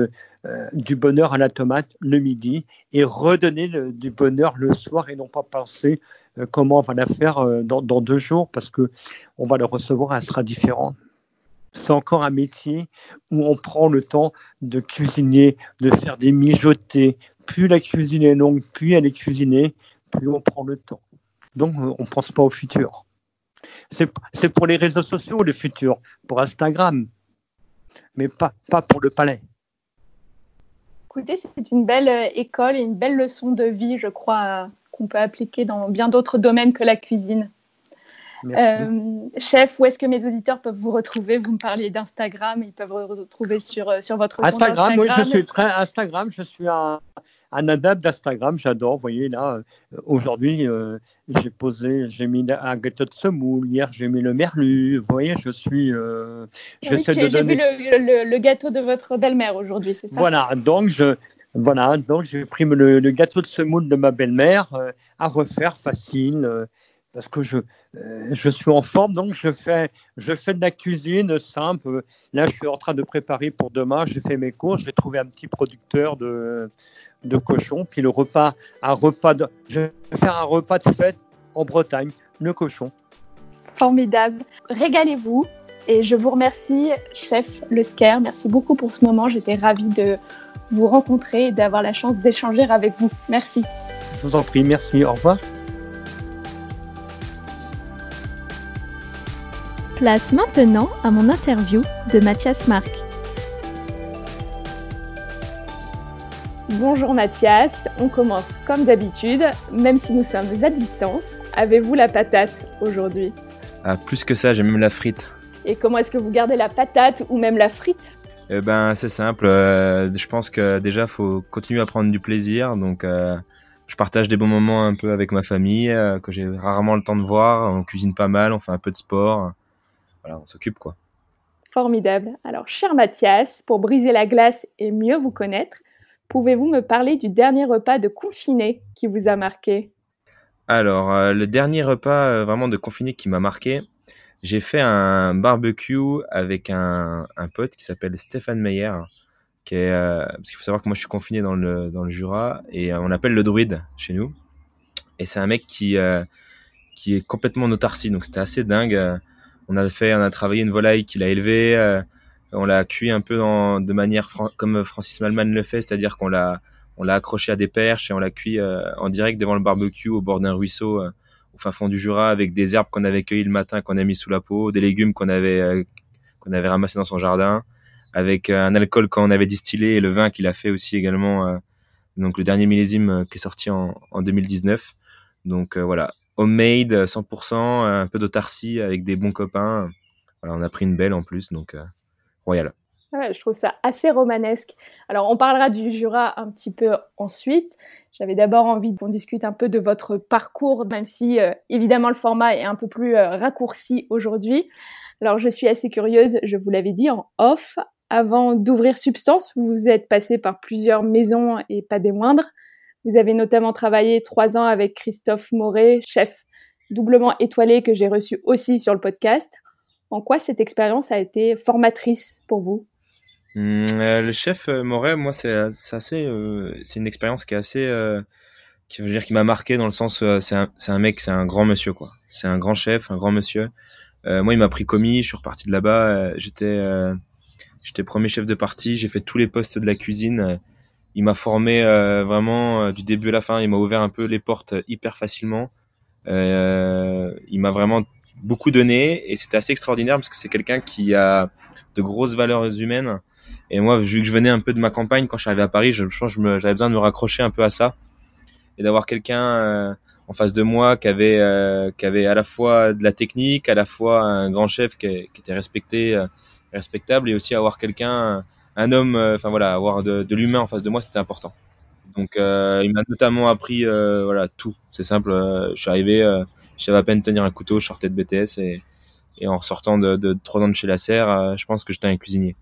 euh, du bonheur à la tomate le midi et redonner du bonheur le soir et non pas penser euh, comment on va la faire euh, dans, deux jours parce que on va le recevoir, elle sera différente c'est encore un métier où on prend le temps de cuisiner, de faire des mijotés. Plus la cuisine est longue, plus elle est cuisinée, plus on prend le temps. Donc, on ne pense pas au futur. C'est pour les réseaux sociaux le futur, pour Instagram, mais pas, pas pour le palais. Écoutez, c'est une belle euh, école et une belle leçon de vie, je crois, qu'on peut appliquer dans bien d'autres domaines que la cuisine. Euh, chef, où est-ce que mes auditeurs peuvent vous retrouver? Vous me parliez d'Instagram, ils peuvent vous retrouver sur, euh, sur votre Instagram, compte Instagram. Oui, je suis très Instagram, je suis un, un adepte d'Instagram, j'adore. Vous voyez là, euh, aujourd'hui, j'ai posé, j'ai mis un gâteau de semoule, hier j'ai mis le merlu. Vous voyez, je suis. j'essaie de donner. J'ai vu le, le, gâteau de votre belle-mère aujourd'hui, c'est ça? Voilà, donc je. Voilà, donc j'ai pris le, le, gâteau de semoule de ma belle-mère à refaire facile parce que je, euh, je suis en forme, donc je fais, je fais de la cuisine simple. Là, je suis en train de préparer pour demain, j'ai fait mes courses, j'ai trouvé un petit producteur de, de cochon, puis le repas, un repas de, je vais faire un repas de fête en Bretagne, le cochon. Formidable. Régalez-vous. Et je vous remercie, chef Le Scare. Merci beaucoup pour ce moment. J'étais ravie de vous rencontrer et d'avoir la chance d'échanger avec vous. Merci. Je vous en prie, merci. Au revoir. Place maintenant à mon interview de Mathias Marc. Bonjour Mathias, on commence comme d'habitude, même si nous sommes à distance. Avez-vous la patate aujourd'hui? Ah, Plus que ça, j'ai même la frite. Et comment est-ce que vous gardez la patate ou même la frite? Eh ben, c'est simple. Euh, je pense que déjà, faut continuer à prendre du plaisir. Donc, euh, je partage des bons moments un peu avec ma famille, euh, que j'ai rarement le temps de voir. On cuisine pas mal, on fait un peu de sport on s'occupe quoi. Formidable. Alors, cher Mathias, pour briser la glace et mieux vous connaître, pouvez-vous me parler du dernier repas de confiné qui vous a marqué? Alors, euh, le dernier repas euh, vraiment de confiné qui m'a marqué, j'ai fait un barbecue avec un, pote qui s'appelle Stéphane Meyer, qui est, euh, parce qu'il faut savoir que moi je suis confiné dans le, dans le Jura et on l'appelle le druide chez nous. Et c'est un mec qui, qui est complètement en autarcie, donc c'était assez dingue on a fait, on a travaillé une volaille qu'il a élevée. Euh, on l'a cuit un peu de manière comme Francis Malman le fait, c'est-à-dire qu'on l'a on l'a accroché à des perches et on l'a cuit euh, en direct devant le barbecue au bord d'un ruisseau euh, au fin fond du Jura avec des herbes qu'on avait cueillies le matin qu'on a mis sous la peau, des légumes qu'on avait qu'on avait ramassés dans son jardin, avec un alcool qu'on avait distillé et le vin qu'il a fait aussi également. donc le dernier millésime qui est sorti en, en 2019. Donc voilà, homemade, 100%, euh, un peu d'autarcie avec des bons copains. Voilà, on a pris une belle en plus, donc euh, royal. je trouve ça assez romanesque. Alors, on parlera du Jura un petit peu ensuite. J'avais d'abord envie qu'on discute un peu de votre parcours, même si euh, évidemment le format est un peu plus raccourci aujourd'hui. Alors, je suis assez curieuse, je vous l'avais dit en off. Avant d'ouvrir Substance, vous êtes passé par plusieurs maisons et pas des moindres. Vous avez notamment travaillé trois ans avec Christophe Moret, chef doublement étoilé que j'ai reçu aussi sur le podcast. En quoi cette expérience a été formatrice pour vous? Mmh, euh, Le chef euh, Moret, moi, c'est assez, euh, c'est une expérience qui est assez, qui veut dire qui m'a marqué dans le sens, c'est un, un, mec, c'est un grand monsieur quoi. C'est un grand chef, un grand monsieur. moi, il m'a pris commis, je suis reparti de là-bas. j'étais, j'étais premier chef de partie, j'ai fait tous les postes de la cuisine il m'a formé euh, vraiment euh, du début à la fin. Il m'a ouvert un peu les portes euh, hyper facilement. il m'a vraiment beaucoup donné et c'était assez extraordinaire parce que c'est quelqu'un qui a de grosses valeurs humaines. Et moi, vu que je venais un peu de ma campagne, quand je suis arrivé à Paris, je, pense que j'avais besoin de me raccrocher un peu à ça et d'avoir quelqu'un en face de moi qui avait, qui avait à la fois de la technique, à la fois un grand chef qui, qui était respecté, respectable, et aussi avoir quelqu'un un homme, euh, enfin voilà, avoir de, de l'humain en face de moi, c'était important. Donc euh, il m'a notamment appris euh, voilà tout. C'est simple. je suis arrivé, je savais à peine tenir un couteau, je sortais de BTS et, et en ressortant de, de 3 ans de chez la serre, je pense que j'étais un cuisinier.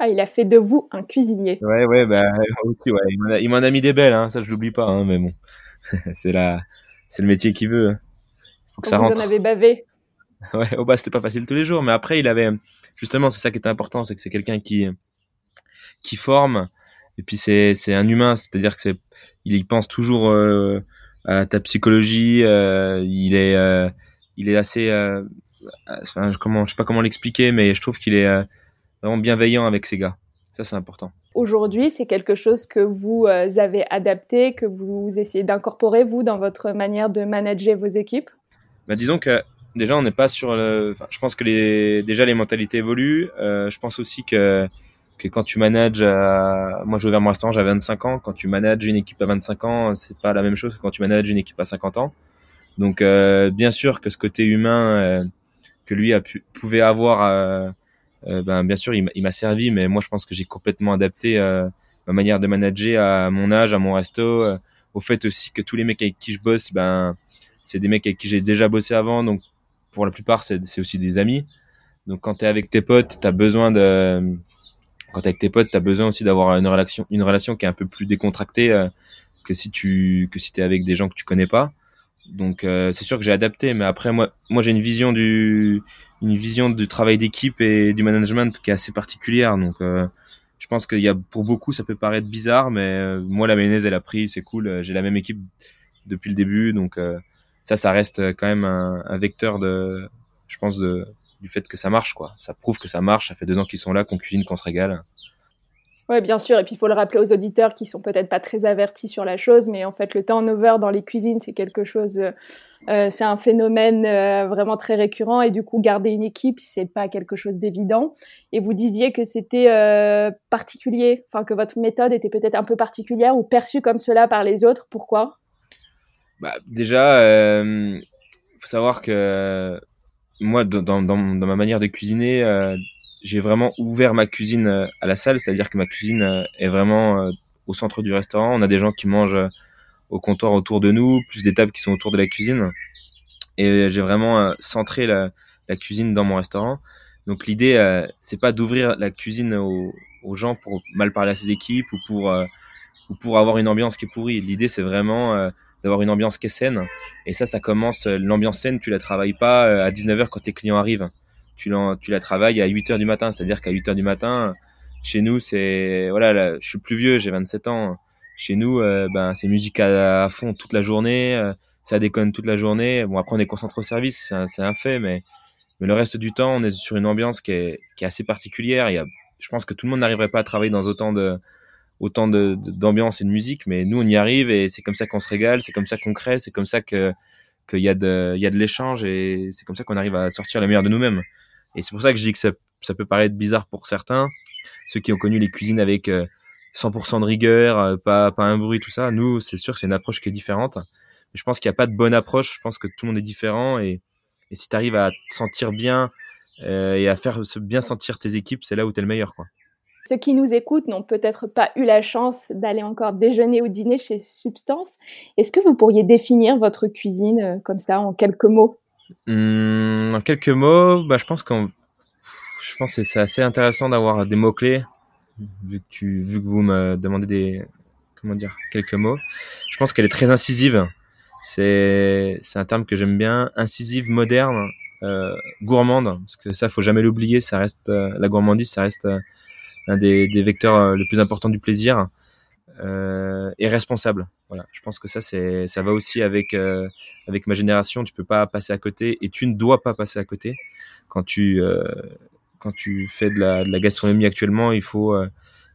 Ah, il a fait de vous un cuisinier. Ouais, ouais, bah aussi, ouais. Il m'en a, mis des belles, hein, ça je l'oublie pas, hein, mais bon, c'est la, c'est le métier qu'il veut. Hein. Faut que ça rentre. Vous en avez bavé. Ouais, au bas c'était pas facile tous les jours, mais après il avait, justement, c'est ça qui était important, c'est que c'est quelqu'un qui, qui forme. Et puis c'est c'est un humain, c'est-à-dire que c'est il y pense toujours euh, à ta psychologie. Euh, il est euh, il est assez enfin, comment je sais pas comment l'expliquer, mais je trouve qu'il est vraiment bienveillant avec ses gars. Ça c'est important. Aujourd'hui, c'est quelque chose que vous avez adapté, que vous essayez d'incorporer vous dans votre manière de manager vos équipes? Bah, disons que déjà on n'est pas sur le. Enfin, je pense que les déjà les mentalités évoluent. je pense aussi que que quand tu manages, moi j'ai ouvert mon restaurant, j'avais 25 ans, quand tu manages une équipe à 25 ans, c'est pas la même chose que quand tu manages une équipe à 50 ans. Donc bien sûr que ce côté humain que lui a pu, pouvait avoir, ben bien sûr il m'a servi, mais moi je pense que j'ai complètement adapté ma manière de manager à mon âge, à mon resto, au fait aussi que tous les mecs avec qui je bosse, ben c'est des mecs avec qui j'ai déjà bossé avant, donc pour la plupart c'est aussi des amis. Donc quand tu es avec tes potes, tu as besoin de quand t'es avec tes potes, tu as besoin aussi d'avoir une relation une relation qui est un peu plus décontractée euh, que si tu que si tu es avec des gens que tu connais pas. Donc euh, c'est sûr que j'ai adapté mais après moi moi j'ai une vision du une vision du travail d'équipe et du management qui est assez particulière. Donc euh, je pense qu'il y a pour beaucoup ça peut paraître bizarre mais moi la mayonnaise elle a pris c'est cool. J'ai la même équipe depuis le début. Donc ça ça reste quand même un, un vecteur de je pense de du fait que ça marche, quoi. Ça prouve que ça marche. Ça fait deux ans qu'ils sont là, qu'on cuisine, qu'on se régale. Oui, bien sûr. Et puis, il faut le rappeler aux auditeurs qui sont peut-être pas très avertis sur la chose, mais en fait, le turnover dans les cuisines, c'est quelque chose, euh, c'est un phénomène euh, vraiment très récurrent. Et du coup, garder une équipe, c'est pas quelque chose d'évident. Et vous disiez que c'était euh, particulier, enfin, que votre méthode était peut-être un peu particulière ou perçue comme cela par les autres. Pourquoi? Bah, Déjà, il faut savoir que moi, dans, dans, dans, ma manière de cuisiner, euh, j'ai vraiment ouvert ma cuisine euh, à la salle, c'est-à-dire que ma cuisine euh, est vraiment au centre du restaurant. On a des gens qui mangent au comptoir autour de nous, plus des tables qui sont autour de la cuisine. Et j'ai vraiment centré la, cuisine dans mon restaurant. Donc l'idée, c'est pas d'ouvrir la cuisine aux, aux, gens pour mal parler à ses équipes ou pour ou pour avoir une ambiance qui est pourrie. L'idée, c'est vraiment d'avoir une ambiance qui est saine. Et ça, ça commence, euh, l'ambiance saine, tu la travailles pas euh, à 19h quand tes clients arrivent. Tu, tu la travailles à 8h du matin. C'est-à-dire qu'à 8h du matin, chez nous, c'est, voilà, je suis plus vieux, j'ai 27 ans. Chez nous, euh, ben, c'est musique à, fond toute la journée, ça déconne toute la journée. Bon, après, on est concentré au service, c'est un, fait, mais, mais le reste du temps, on est sur une ambiance qui est, qui est assez particulière. Il y a, je pense que tout le monde n'arriverait pas à travailler dans autant de, autant d'ambiance et de musique, mais nous on y arrive et c'est comme ça qu'on se régale, c'est comme ça qu'on crée, c'est comme ça que qu'il y a de de l'échange et c'est comme ça qu'on arrive à sortir le meilleur de nous-mêmes. Et c'est pour ça que je dis que ça, ça, peut paraître bizarre pour certains, ceux qui ont connu les cuisines avec 100% euh, de rigueur, euh, pas pas un bruit tout ça. Nous, c'est sûr que c'est une approche qui est différente. Je pense qu'il n'y a pas de bonne approche, je pense que tout le monde est différent et, et si tu arrives à te sentir bien euh, et à faire bien sentir tes équipes, c'est là où tu es le meilleur quoi. Ceux qui nous écoutent n'ont peut-être pas eu la chance d'aller encore déjeuner ou dîner chez Substance. Est-ce que vous pourriez définir votre cuisine euh, comme ça en quelques mots? Mmh, En quelques mots, bah, je pense qu'on, je pense que c'est assez intéressant d'avoir des mots clés vu que vous me demandez des, comment dire, quelques mots. Je pense qu'elle est très incisive. C'est, un terme que j'aime bien, incisive, moderne, euh, gourmande, parce que ça, faut jamais l'oublier. Euh, la gourmandise, ça reste un des, des vecteurs euh, les plus importants du plaisir euh, et responsable. Voilà, je pense que ça c'est ça va aussi avec euh, avec ma génération. Tu peux pas passer à côté et tu ne dois pas passer à côté quand tu euh, quand tu fais de la, de la, gastronomie actuellement. Il faut euh,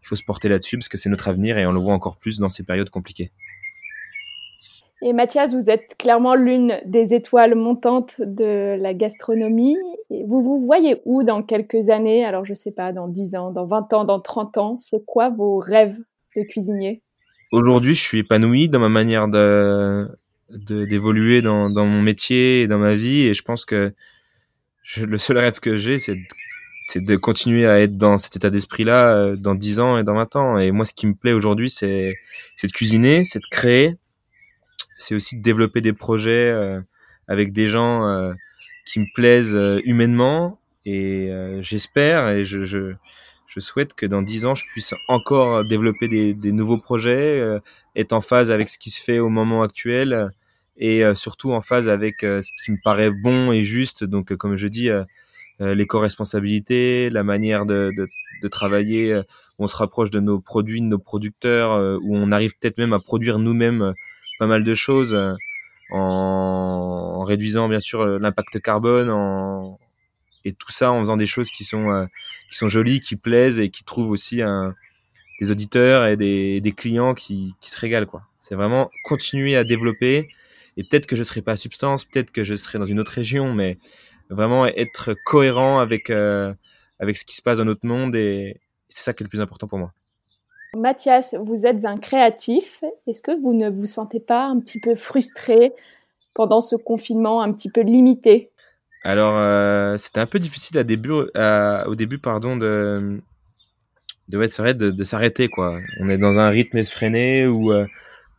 il faut se porter là-dessus parce que c'est notre avenir et on le voit encore plus dans ces périodes compliquées. Et Mathias, vous êtes clairement l'une des étoiles montantes de la gastronomie. vous vous voyez où dans quelques années? Alors, je ne sais pas, dans 10 ans, dans 20 ans, dans 30 ans C'est quoi vos rêves de cuisinier? Aujourd'hui, je suis épanoui dans ma manière de d'évoluer dans, dans, mon métier et dans ma vie. Et je pense que le seul rêve que j'ai, c'est de, de continuer à être dans cet état d'esprit-là euh, dans 10 ans et dans 20 ans. Et moi, ce qui me plaît aujourd'hui, c'est de cuisiner, c'est de créer, c'est aussi de développer des projets euh, avec des gens euh, qui me plaisent euh, humainement. Et j'espère et je, je, je, souhaite que dans dix ans, je puisse encore développer des, des nouveaux projets, être en phase avec ce qui se fait au moment actuel et surtout en phase avec ce qui me paraît bon et juste. Donc, comme je dis, l'éco-responsabilité, la manière de, de, de travailler, on se rapproche de nos produits, de nos producteurs, où on arrive peut-être même à produire nous-mêmes pas mal de choses euh, en, réduisant bien sûr euh, l'impact carbone et tout ça en faisant des choses qui sont euh, qui sont jolies, qui plaisent et qui trouvent aussi des auditeurs et des, des clients qui, qui se régalent quoi. C'est vraiment continuer à développer et peut-être que je serai pas à substance, peut-être que je serai dans une autre région, mais vraiment être cohérent avec avec ce qui se passe dans notre monde et c'est ça qui est le plus important pour moi. Mathias, vous êtes un créatif. Est-ce que vous ne vous sentez pas un petit peu frustré pendant ce confinement un petit peu limité? Alors, euh, c'était un peu difficile à début, au début pardon, de, de, s'arrêter. quoi. On est dans un rythme effréné où, euh,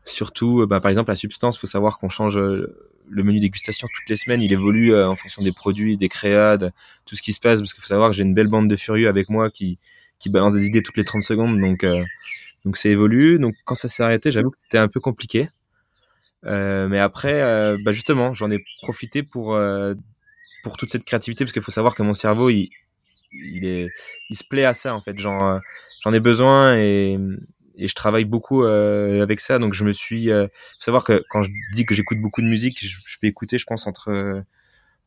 surtout, bah, par exemple, la substance, faut savoir qu'on change le menu dégustation toutes les semaines, il évolue en fonction des produits, des créades, tout ce qui se passe, parce qu'il faut savoir que j'ai une belle bande de furieux avec moi qui, qui balance des idées toutes les 30 secondes, donc donc ça évolue. Donc quand ça s'est arrêté, j'avoue que c'était un peu compliqué. Euh, mais après, euh, bah justement, j'en ai profité pour euh, pour toute cette créativité parce qu'il faut savoir que mon cerveau, il il est il se plaît à ça en fait. J'en j'en ai besoin et et je travaille beaucoup avec ça. Donc je me suis faut savoir que quand je dis que j'écoute beaucoup de musique, je, vais écouter, je pense entre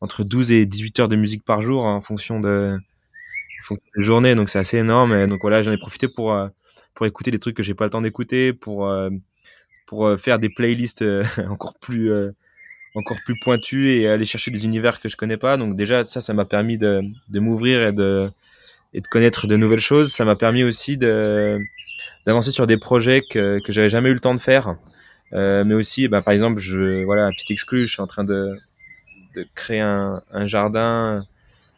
entre 12 et 18 heures de musique par jour en fonction de, journée. Donc c'est assez énorme. Et donc voilà, j'en ai profité pour pour écouter des trucs que j'ai pas le temps d'écouter, pour euh, pour euh, faire des playlists euh, encore plus encore plus pointues et aller chercher des univers que je connais pas. Donc déjà ça, ça m'a permis de, de m'ouvrir et de et de connaître de nouvelles choses. Ça m'a permis aussi de d'avancer sur des projets que que j'avais jamais eu le temps de faire. Euh, mais aussi, bah, par exemple, je voilà petit exclu, je suis en train de de créer un, un jardin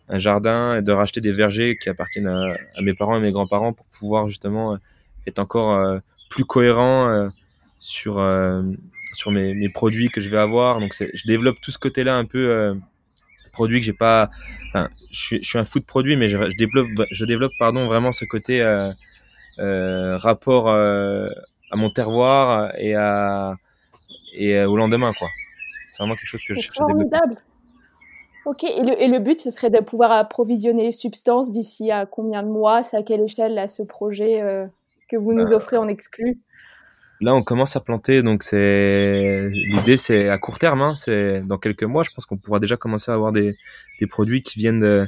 un jardin et de racheter des vergers qui appartiennent à, à mes parents et mes grands-parents pour pouvoir justement être encore euh, plus cohérent euh, sur euh, sur mes, mes, produits que je vais avoir. Donc je développe tout ce côté-là un peu produit que j'ai pas. Enfin, je suis, je suis un fou de produit, mais je, je, développe, je développe pardon vraiment ce côté euh, euh, rapport euh, à mon terroir et à et au lendemain quoi. C'est vraiment quelque chose que je cherche formidable. Ok, et le, et le, but ce serait de pouvoir approvisionner les substances d'ici à combien de mois? C'est à quelle échelle là ce projet que vous nous bah, offrez en exclu? Là, on commence à planter, donc c'est l'idée, c'est à court terme. Hein, c'est dans quelques mois, je pense qu'on pourra déjà commencer à avoir des, des produits qui viennent de,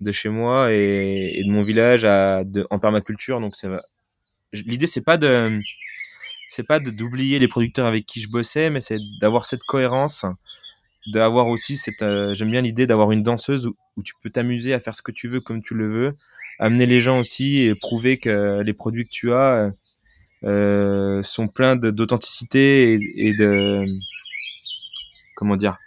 de chez moi et, et, de mon village à, de, en permaculture. Donc c'est l'idée, c'est pas de c'est pas d'oublier les producteurs avec qui je bossais, mais c'est d'avoir cette cohérence, d'avoir aussi cette. Euh, j'aime bien l'idée d'avoir une danseuse où, où tu peux t'amuser à faire ce que tu veux comme tu le veux, amener les gens aussi et prouver que les produits que tu as euh, sont pleins d'authenticité et, et, de comment dire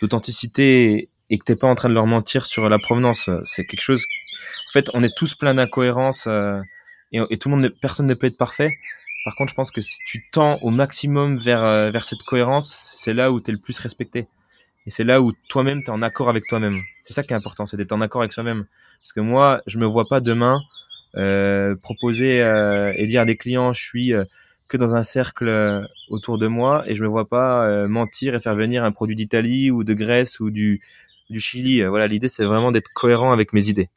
d'authenticité et, que t'es pas en train de leur mentir sur la provenance. C'est quelque chose. En fait, on est tous pleins d'incohérences euh, et, et, tout le monde, personne ne peut être parfait. Par contre, je pense que si tu tends au maximum vers euh, vers cette cohérence, c'est là où tu es le plus respecté. Et c'est là où toi-même, tu es en accord avec toi-même. C'est ça qui est important, c'est d'être en accord avec soi-même. Parce que moi, je me vois pas demain euh, proposer euh, et dire à des clients, je suis euh, que dans un cercle euh, autour de moi et je me vois pas euh, mentir et faire venir un produit d'Italie ou de Grèce ou du, du Chili. Voilà, l'idée, c'est vraiment d'être cohérent avec mes idées.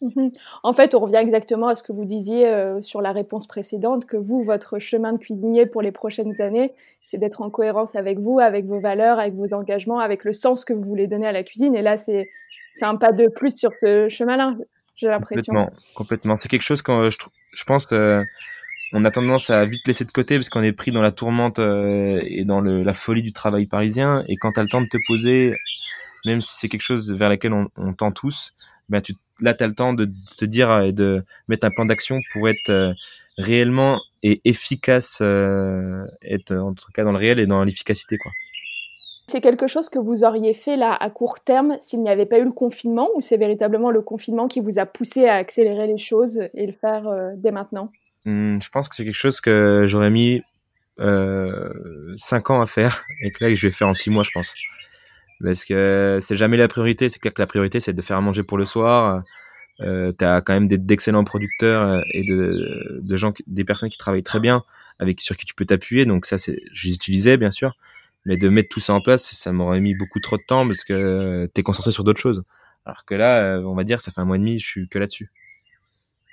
Mhm. En fait, on revient exactement à ce que vous disiez euh, sur la réponse précédente, que vous, votre chemin de cuisinier pour les prochaines années, c'est d'être en cohérence avec vous, avec vos valeurs, avec vos engagements, avec le sens que vous voulez donner à la cuisine. Et là, c'est un pas de plus sur ce chemin-là, j'ai l'impression. Complètement, complètement. C'est quelque chose que je, pense euh, a tendance à vite laisser de côté parce qu'on est pris dans la tourmente euh, et dans la folie du travail parisien. Et quand tu as le temps de te poser, même si c'est quelque chose vers laquelle on, tend tous, ben tu, là, tu as le temps de, te dire et de mettre un plan d'action pour être euh, réellement et efficace, euh, être en tout cas dans le réel et dans l'efficacité. quoi. C'est quelque chose que vous auriez fait là à court terme s'il n'y avait pas eu le confinement ou c'est véritablement le confinement qui vous a poussé à accélérer les choses et le faire euh, dès maintenant? Mmh, Je pense que c'est quelque chose que j'aurais mis euh, 5 ans à faire et que là je vais faire en 6 mois je pense parce que c'est jamais la priorité? C'est clair que la priorité, c'est de faire à manger pour le soir. Euh, tu as quand même d'excellents producteurs euh, et de, de gens, des personnes qui travaillent très bien, avec sur qui tu peux t'appuyer. Donc ça, c'est, je les utilisais bien sûr, mais de mettre tout ça en place, ça m'aurait mis beaucoup trop de temps parce que tu es concentré sur d'autres choses. Alors que là, euh, on va dire, ça fait un mois et demi, je suis que là-dessus.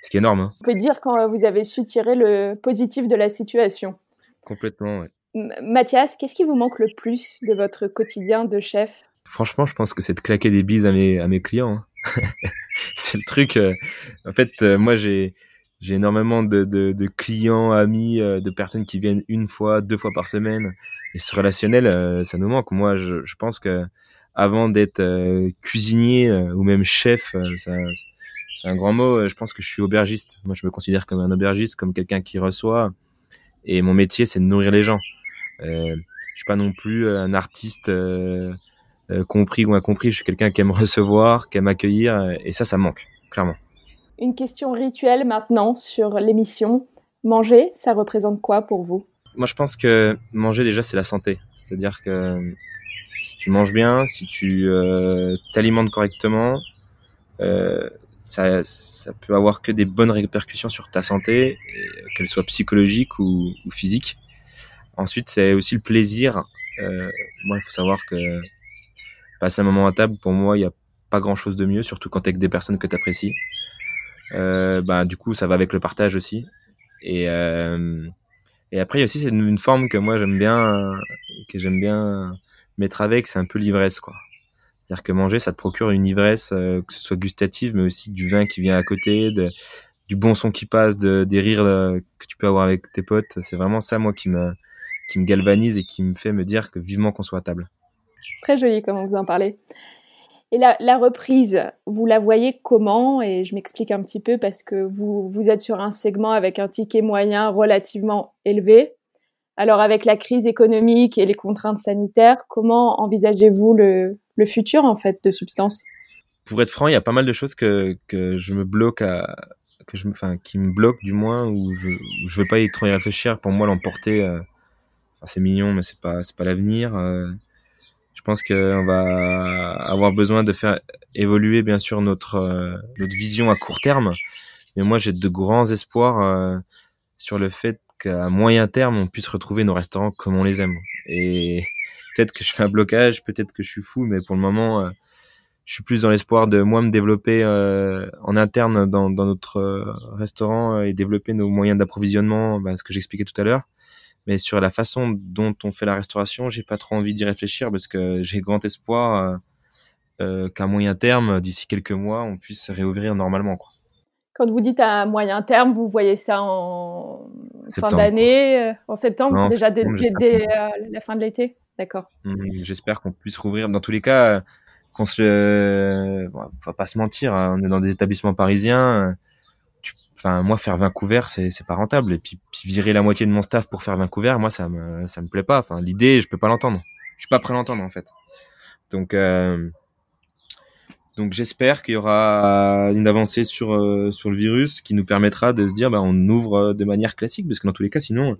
Ce qui est énorme. Hein. On peut dire quand vous avez su tirer le positif de la situation. Complètement, ouais. Mathias, qu'est-ce qui vous manque le plus de votre quotidien de chef? Franchement, je pense que c'est de claquer des bises à mes, clients. Hein. c'est le truc. Euh, en fait, euh, moi, j'ai j'ai énormément de, de, de, clients, amis, euh, de personnes qui viennent une fois, deux fois par semaine. Et ce relationnel, ça nous manque. Moi, je, je pense que avant d'être cuisinier ou même chef, c'est un grand mot. Je pense que je suis aubergiste. Moi, je me considère comme un aubergiste, comme quelqu'un qui reçoit. Et mon métier, c'est de nourrir les gens. Euh, Je suis pas non plus un artiste compris ou incompris. Je suis quelqu'un qui aime recevoir, qui aime accueillir, et ça, ça manque clairement. Une question rituelle maintenant sur l'émission. Manger, ça représente quoi pour vous? Moi, je pense que manger déjà, c'est la santé. C'est-à-dire que si tu manges bien, si tu euh, t'alimentes correctement, euh, ça, ça peut avoir que des bonnes répercussions sur ta santé, qu'elle soit psychologique ou, ou physique. Ensuite, c'est aussi le plaisir. Euh, moi, il faut savoir que passer un moment à table, pour moi, il n'y a pas grand-chose de mieux, surtout quand tu es avec des personnes que tu apprécies. Euh, bah, du coup, ça va avec le partage aussi. Et, euh, et après, aussi c'est une, forme que moi j'aime bien, que j'aime bien mettre avec, c'est un peu l'ivresse, quoi. C'est-à-dire que manger, ça te procure une ivresse, euh, que ce soit gustative, mais aussi du vin qui vient à côté, du bon son qui passe, de, des rires euh, que tu peux avoir avec tes potes. C'est vraiment ça, moi, qui me, galvanise et qui me fait me dire que vivement qu'on soit à table. Très joli, comment vous en parlez. Et la, la, reprise, vous la voyez comment? Et je m'explique un petit peu parce que vous êtes sur un segment avec un ticket moyen relativement élevé. Alors avec la crise économique et les contraintes sanitaires, comment envisagez-vous le, futur en fait de Substance? Pour être franc, il y a pas mal de choses que, que je me bloque à que je enfin qui me bloquent du moins où je je veux pas y trop y réfléchir. Pour moi, l'emporter, euh, c'est mignon, mais c'est pas pas l'avenir. Euh, je pense qu'on va avoir besoin de faire évoluer bien sûr notre euh, notre vision à court terme. Mais moi, j'ai de grands espoirs sur le fait qu'à moyen terme, on puisse retrouver nos restaurants comme on les aime. Et peut-être que je fais un blocage, peut-être que je suis fou, mais pour le moment, euh, je suis plus dans l'espoir de moi me développer en interne dans, dans notre restaurant et développer nos moyens d'approvisionnement, ben, ce que j'expliquais tout à l'heure mais sur la façon dont on fait la restauration, j'ai pas trop envie d'y réfléchir parce que j'ai grand espoir euh, euh, qu'à moyen terme, d'ici quelques mois, on puisse réouvrir normalement. Quoi. Quand vous dites à moyen terme, vous voyez ça en fin d'année, euh, en septembre, déjà dès, la fin de l'été. D'accord. Mmh, j'espère qu'on puisse rouvrir. Dans tous les cas, qu'on se, bon, va pas se mentir, hein, on est dans des établissements parisiens enfin moi faire 20 couverts c'est c'est pas rentable. Et puis, puis, virer la moitié de mon staff pour faire 20 couverts moi ça me ça me plaît pas. Enfin l'idée je peux pas l'entendre. Je suis pas prêt à l'entendre en fait. Donc euh, donc j'espère qu'il y aura une avancée sur euh, sur le virus qui nous permettra de se dire bah on ouvre de manière classique parce que dans tous les cas sinon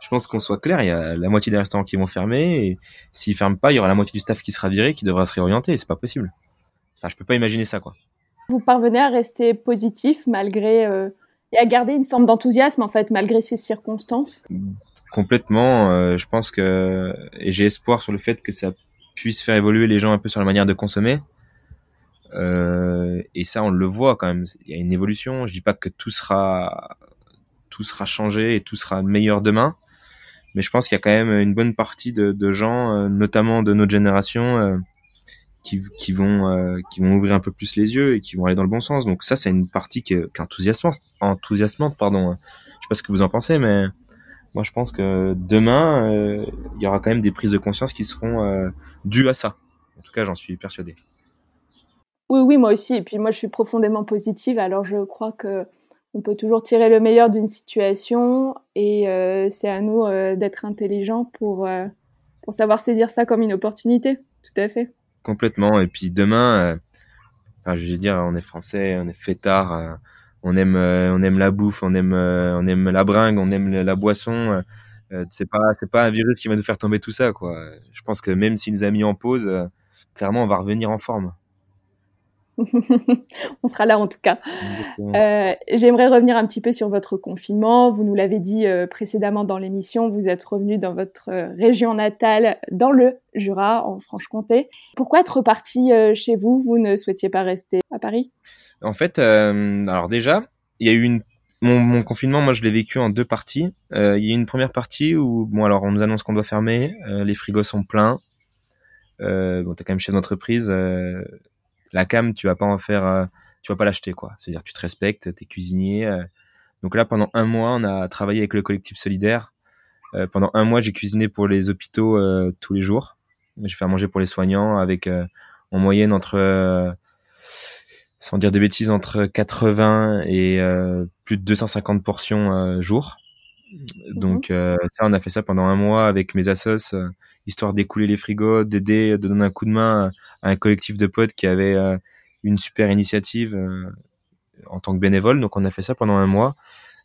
je pense qu'on soit clair il y a la moitié des restaurants qui vont fermer et s'ils ferment pas il y aura la moitié du staff qui sera viré qui devra se réorienter c'est pas possible enfin je peux pas imaginer ça quoi vous parvenez à rester positif malgré euh, et à garder une forme d'enthousiasme en fait malgré ces circonstances? Complètement. Euh, je pense que et j'ai espoir sur le fait que ça puisse faire évoluer les gens un peu sur la manière de consommer. Euh, et ça, on le voit quand même. Il y a une évolution. Je dis pas que tout sera tout sera changé et tout sera meilleur demain, mais je pense qu'il y a quand même une bonne partie de, de gens, euh, notamment de notre génération, qui, qui vont euh, qui vont ouvrir un peu plus les yeux et qui vont aller dans le bon sens. Donc ça, c'est une partie qui est, enthousiasmante, enthousiasmante, pardon. Je sais pas ce que vous en pensez, mais moi, je pense que demain, euh, il y aura quand même des prises de conscience qui seront euh, dues à ça. En tout cas, j'en suis persuadé. Oui, oui, moi aussi. Et puis moi, je suis profondément positive. Alors, je crois que on peut toujours tirer le meilleur d'une situation, et c'est à nous d'être intelligents pour pour savoir saisir ça comme une opportunité. Tout à fait complètement. Et puis demain, euh, je veux dire, on est français, on est fêtard, euh, on aime, euh, on aime la bouffe, on aime, on aime la bringue, on aime la boisson. c'est pas, c'est pas un virus qui va nous faire tomber tout ça, quoi. Je pense que même s'il nous a mis en pause, clairement, on va revenir en forme. on sera là en tout cas. Euh, J'aimerais revenir un petit peu sur votre confinement. Vous nous l'avez dit euh, précédemment dans l'émission, vous êtes revenu dans votre euh, région natale, dans le Jura, en Franche-Comté. Pourquoi être reparti euh, chez vous? Vous ne souhaitiez pas rester à Paris? En fait, alors déjà, il y a eu une mon, mon, confinement, moi, je l'ai vécu en deux parties. il y a eu une première partie où, bon, alors, on nous annonce qu'on doit fermer, les frigos sont pleins. Bon, t'es quand même chef d'entreprise, la cam, tu vas pas en faire, euh, tu vas pas l'acheter quoi. C'est-à-dire tu te respectes, t'es cuisinier. Euh. Donc là, pendant un mois, on a travaillé avec le collectif solidaire. Euh, pendant un mois, j'ai cuisiné pour les hôpitaux tous les jours. J'ai fait à manger pour les soignants avec en moyenne entre sans dire de bêtises, entre 80 et plus de 250 portions jour. Donc euh, ça, on a fait ça pendant un mois avec mes assos, euh, histoire d'écouler les frigos, d'aider, de donner un coup de main à un collectif de potes qui avait euh, une super initiative en tant que bénévole. Donc on a fait ça pendant un mois.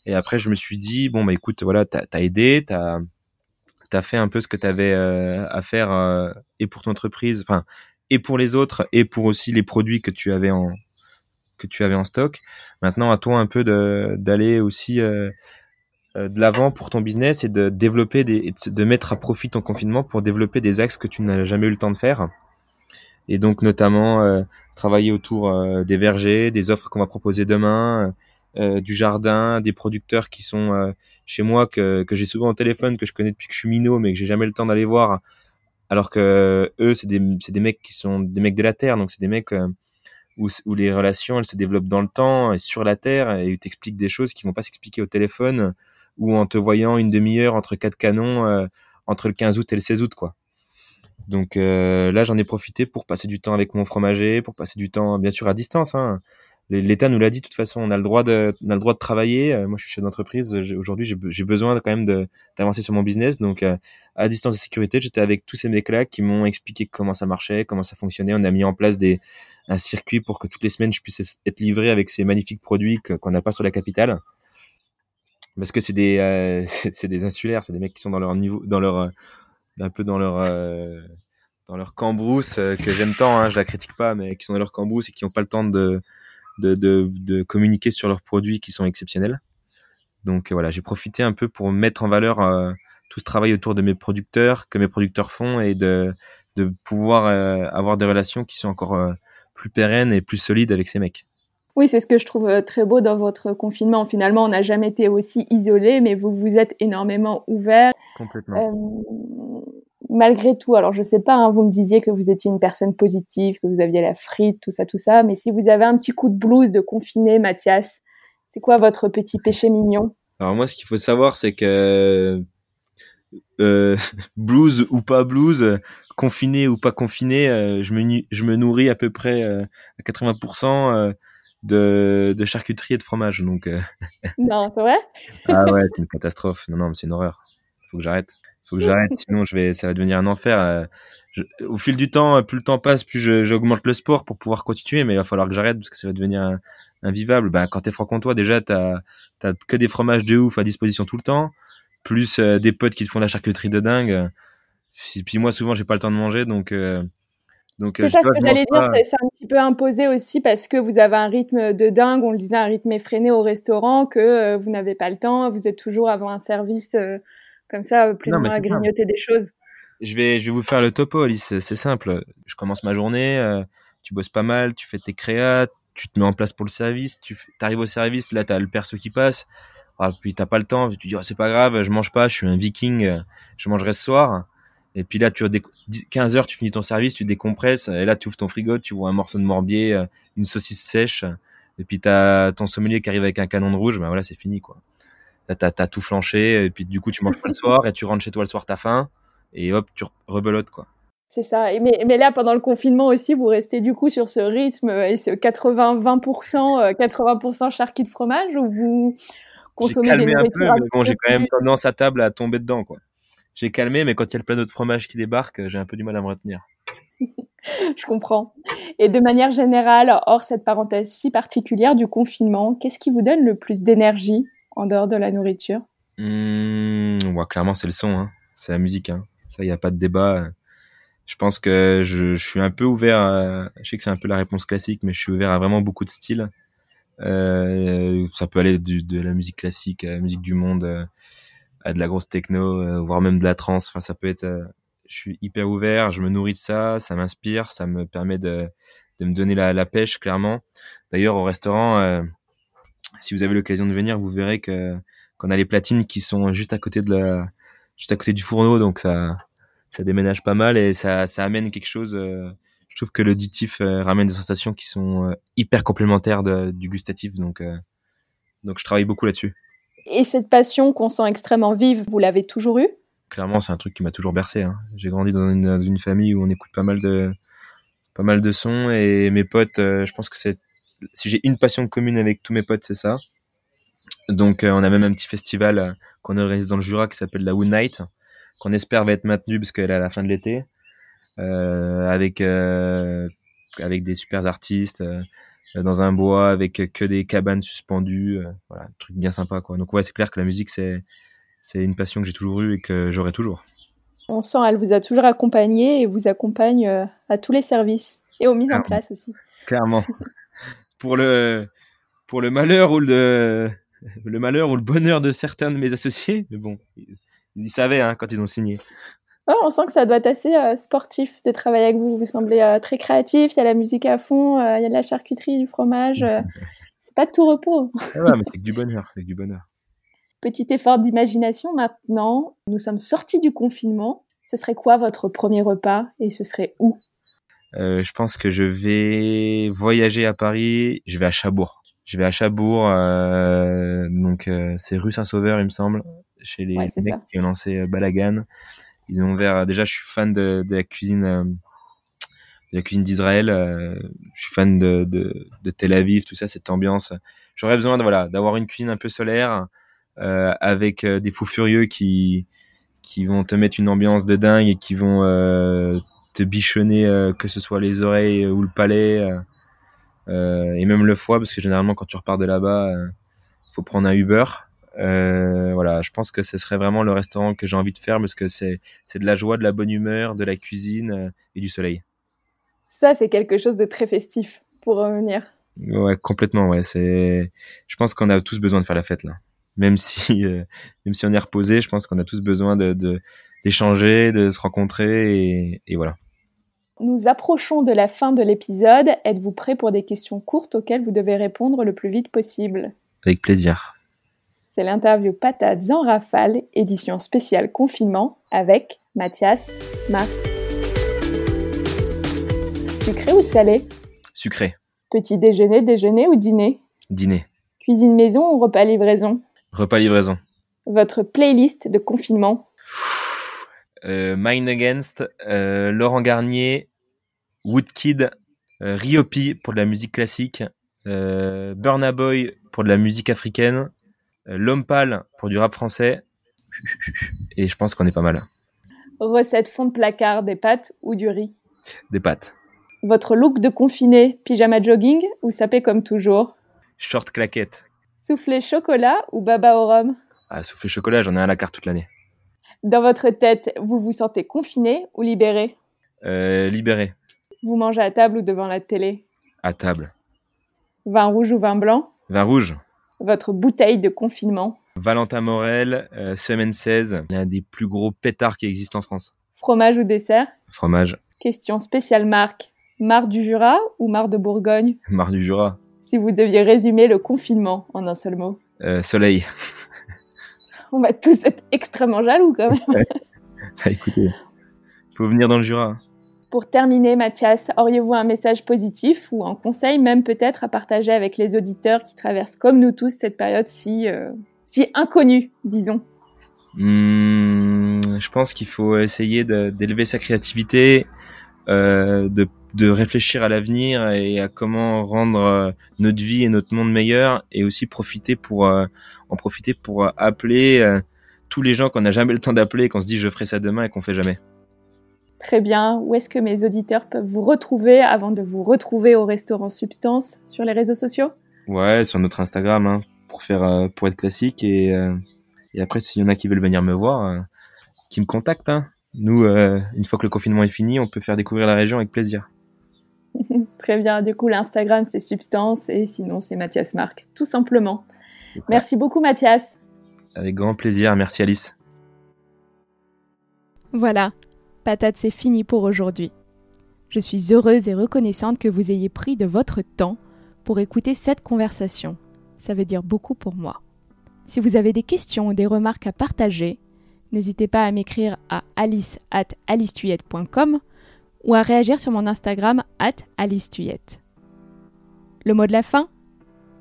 Et après, je me suis dit, bon, bah écoute, voilà, t'as as aidé, t'as as fait un peu ce que t'avais à faire et pour ton entreprise, enfin, et pour les autres, et pour aussi les produits que tu avais en que tu avais en stock. Maintenant, à toi un peu d'aller aussi de l'avant pour ton business et de développer des, de mettre à profit ton confinement pour développer des axes que tu n'as jamais eu le temps de faire. Et donc notamment euh, travailler autour euh, des vergers, des offres qu'on va proposer demain, du jardin, des producteurs qui sont chez moi que, que j'ai souvent au téléphone, que je connais depuis que je suis minot, mais que j'ai jamais le temps d'aller voir. Alors que eux, c'est des, des mecs qui sont des mecs de la terre, donc c'est des mecs où, où les relations elles se développent dans le temps et sur la terre et ils t'expliquent des choses qui vont pas s'expliquer au téléphone ou en te voyant une demi-heure entre quatre canons euh, entre le 15 août et le 16 août quoi. Donc euh, là j'en ai profité pour passer du temps avec mon fromager, pour passer du temps bien sûr à distance. Hein. L'État nous l'a dit de toute façon, on a le droit de, on a le droit de travailler. Euh, moi, je suis chef d'entreprise. Aujourd'hui, j'ai besoin quand même d'avancer sur mon business. Donc, à distance de sécurité, j'étais avec tous ces mecs-là qui m'ont expliqué comment ça marchait, comment ça fonctionnait. On a mis en place des, un circuit pour que toutes les semaines, je puisse être livré avec ces magnifiques produits qu'on n'a pas sur la capitale parce que c'est des euh, c'est des insulaires, c'est des mecs qui sont dans leur niveau, dans leur euh, un peu dans leur euh, dans leur cambrousse que j'aime tant, hein, je la critique pas, mais qui sont dans leur cambrousse et qui n'ont pas le temps de, de, de de communiquer sur leurs produits qui sont exceptionnels. Donc voilà, j'ai profité un peu pour mettre en valeur tout ce travail autour de mes producteurs que mes producteurs font et de de pouvoir avoir des relations qui sont encore plus pérennes et plus solides avec ces mecs. Oui, c'est ce que je trouve euh, très beau dans votre confinement. Finalement, on n'a jamais été aussi isolé, mais vous vous êtes énormément ouvert. Complètement. Euh, malgré tout, alors je sais pas, hein, vous me disiez que vous étiez une personne positive, que vous aviez la frite, tout ça, tout ça, mais si vous avez un petit coup de blues de confiné, Mathias, c'est quoi votre petit péché mignon? Alors moi, ce qu'il faut savoir, c'est que euh, blues ou pas blues, confiné ou pas confiné, euh, je, me, je me nourris à peu près à 80% de, de charcuterie et de fromage. Donc, euh. Non, c'est vrai? Ah ouais, c'est une catastrophe. Non, non, mais c'est une horreur. Faut que j'arrête. Faut que j'arrête, sinon je vais, ça va devenir un enfer. Euh. au fil du temps, plus le temps passe, plus j'augmente le sport pour pouvoir continuer, mais il va falloir que j'arrête parce que ça va devenir invivable. Ben, quand t'es franc-comtois, déjà, t'as, que des fromages de ouf à disposition tout le temps, plus euh, des potes qui te font la charcuterie de dingue. Puis moi, souvent, j'ai pas le temps de manger, donc c'est euh, ça ce que j'allais dire, c'est un petit peu imposé aussi parce que vous avez un rythme de dingue, on le disait, un rythme effréné au restaurant, que euh, vous n'avez pas le temps, vous êtes toujours avant un service euh, comme ça, plus ou moins à grignoter des choses. Je vais, je vais vous faire le topo, Alice, c'est simple. Je commence ma journée, tu bosses pas mal, tu fais tes créas, tu te mets en place pour le service, tu arrives au service, là tu as le perso qui passe, ah, puis t'as pas le temps, tu dis oh, c'est pas grave, je mange pas, je suis un viking, je mangerai ce soir. Et puis là, tu 15 heures, tu finis ton service, tu décompresses, et là, tu ouvres ton frigo, tu vois un morceau de morbier, euh, une saucisse sèche, et puis t'as ton sommelier qui arrive avec un canon de rouge, ben voilà, c'est fini, quoi. Là, t'as as tout flanché, et puis du coup, tu manges pas le soir, et tu rentres chez toi le soir, t'as faim, et hop, tu rebelotes, quoi. C'est ça. mais, mais, là, pendant le confinement aussi, vous restez du coup sur ce rythme et ce 80-20%, 80% euh, charcuterie de fromage ou vous consommez des nourritures un peu, mais bon, j'ai quand même tendance à table à tomber dedans, quoi j'ai calmé, mais quand il y a le plateau de fromage qui débarque, j'ai un peu du mal à me retenir. Je comprends. Et de manière générale, hors cette parenthèse si particulière du confinement, qu'est-ce qui vous donne le plus d'énergie en dehors de la nourriture? Mmh, Clairement, c'est le son, hein. c'est la musique. Hein. Ça, il n'y a pas de débat. Je pense que je, suis un peu ouvert. Je sais que c'est un peu la réponse classique, mais je suis ouvert à vraiment beaucoup de styles. Euh, ça peut aller de la musique classique à la musique du monde à de la grosse techno, euh, voire même de la trance. Enfin, ça peut être. Euh, je suis hyper ouvert, je me nourris de ça, ça m'inspire, ça me permet de, de me donner la, la pêche clairement. D'ailleurs, au restaurant, euh, si vous avez l'occasion de venir, vous verrez que qu'on a les platines qui sont juste à côté de la, juste à côté du fourneau, donc ça, ça déménage pas mal et ça, ça amène quelque chose. je trouve que l'auditif ramène des sensations qui sont hyper complémentaires de, du gustatif, donc donc je travaille beaucoup là-dessus. Et cette passion qu'on sent extrêmement vive, vous l'avez toujours eue? Clairement, c'est un truc qui m'a toujours bercé. Hein. J'ai grandi dans une, famille où on écoute pas mal de, pas mal de sons et mes potes, euh, je pense que c'est, si j'ai une passion commune avec tous mes potes, c'est ça. Donc on a même un petit festival qu'on organise dans le Jura qui s'appelle la Wood Night, qu'on espère va être maintenu parce qu'elle est à la fin de l'été, avec avec des super artistes dans un bois avec que des cabanes suspendues, voilà, un truc bien sympa quoi. Donc ouais, c'est clair que la musique c'est c'est une passion que j'ai toujours eue et que j'aurai toujours. On sent, elle vous a toujours accompagné et vous accompagne euh, à tous les services et aux mises en place aussi. Clairement. pour le pour le malheur ou le le malheur ou le bonheur de certains de mes associés, mais bon, ils, savaient hein, quand ils ont signé. On sent que ça doit être assez euh, sportif de travailler avec vous. Vous semblez euh, très créatif. Il y a la musique à fond, il y a de la charcuterie, du fromage. c'est pas de tout repos. ouais, mais c'est que du bonheur, c'est du bonheur. Petit effort d'imagination maintenant. Nous sommes sortis du confinement. Ce serait quoi votre premier repas et ce serait où? Euh, Je pense que je vais voyager à Paris. Je vais à Chabourg. Je vais à Chabourg, euh, donc euh, c'est rue Saint-Sauveur, il me semble, chez les mecs qui ont lancé Balagan. Ils ont ouvert. Déjà, je suis fan de, la cuisine, de la cuisine d'Israël. je suis fan de, de, Tel Aviv, tout ça, cette ambiance. J'aurais besoin de voilà d'avoir une cuisine un peu solaire, euh, avec euh, des fous furieux qui qui vont te mettre une ambiance de dingue et qui vont euh, te bichonner que ce soit les oreilles ou le palais et même le foie parce que généralement quand tu repars de là-bas faut prendre un Uber voilà je pense que ce serait vraiment le restaurant que j'ai envie de faire parce que c'est c'est de la joie de la bonne humeur de la cuisine et du soleil ça c'est quelque chose de très festif pour revenir ouais complètement ouais c'est je pense qu'on a tous besoin de faire la fête là même si euh, même si on est reposé, je pense qu'on a tous besoin de d'échanger, de, se rencontrer et, et, voilà. Nous approchons de la fin de l'épisode. Êtes-vous prêt pour des questions courtes auxquelles vous devez répondre le plus vite possible? Avec plaisir. C'est l'interview Patates en rafale, édition spéciale confinement avec Mathias Marc. Sucré ou salé? Sucré. Petit déjeuner, déjeuner ou dîner? Dîner. Cuisine maison ou repas livraison? Repas livraison. Votre playlist de confinement? Euh, Mind Against, euh, Laurent Garnier, Woodkid, euh, Riopi pour de la musique classique, euh, Burna Boy pour de la musique africaine, L'Homme Pâle pour du rap français. Et je pense qu'on est pas mal. Recette fond de placard, des pâtes ou du riz? Des pâtes. Votre look de confiné, pyjama jogging ou sapé comme toujours? Short claquette. Soufflé chocolat ou baba au rhum? Ah, soufflé chocolat, j'en ai un à la carte toute l'année. Dans votre tête, vous vous sentez confiné ou libéré? Euh, Libéré. Vous mangez à table ou devant la télé? À table. Vin rouge ou vin blanc? Vin rouge. Votre bouteille de confinement Valentin Morel, euh, semaine 16, l'un des plus gros pétards qui existent en France. Fromage ou dessert? Fromage. Question spéciale marque. Marre du Jura ou marre de Bourgogne? Marre du Jura si vous deviez résumer le confinement en un seul mot euh, Soleil. On va tous être extrêmement jaloux quand même. bah, écoutez, faut venir dans le Jura. Pour terminer, Mathias, auriez-vous un message positif ou un conseil même peut-être à partager avec les auditeurs qui traversent comme nous tous cette période si, euh, si inconnue, disons? Mmh, Je pense qu'il faut essayer d'élever sa créativité, euh, de réfléchir à l'avenir et à comment rendre euh, notre vie et notre monde meilleur et aussi profiter pour en profiter pour appeler tous les gens qu'on n'a jamais le temps d'appeler qu'on se dit je ferai ça demain et qu'on fait jamais. Très bien. Où est-ce que mes auditeurs peuvent vous retrouver avant de vous retrouver au restaurant Substance sur les réseaux sociaux? Ouais, sur notre Instagram hein, pour faire pour être classique et, et après s'il y en a qui veulent venir me voir, qui me contactent. Hein. Nous, une fois que le confinement est fini, on peut faire découvrir la région avec plaisir. Très bien. Du coup, l'Instagram, c'est Substance et sinon, c'est Mathias Marc, tout simplement. Merci beaucoup, Mathias. Avec grand plaisir. Merci, Alice. Voilà. Patate, c'est fini pour aujourd'hui. Je suis heureuse et reconnaissante que vous ayez pris de votre temps pour écouter cette conversation. Ça veut dire beaucoup pour moi. Si vous avez des questions ou des remarques à partager, n'hésitez pas à m'écrire à alice at ou à réagir sur mon Instagram at Le mot de la fin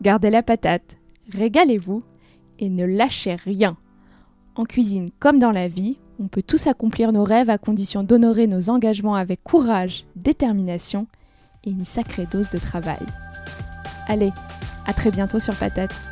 Gardez la patate, régalez-vous et ne lâchez rien. En cuisine comme dans la vie, on peut tous accomplir nos rêves à condition d'honorer nos engagements avec courage, détermination et une sacrée dose de travail. Allez, à très bientôt sur Patate.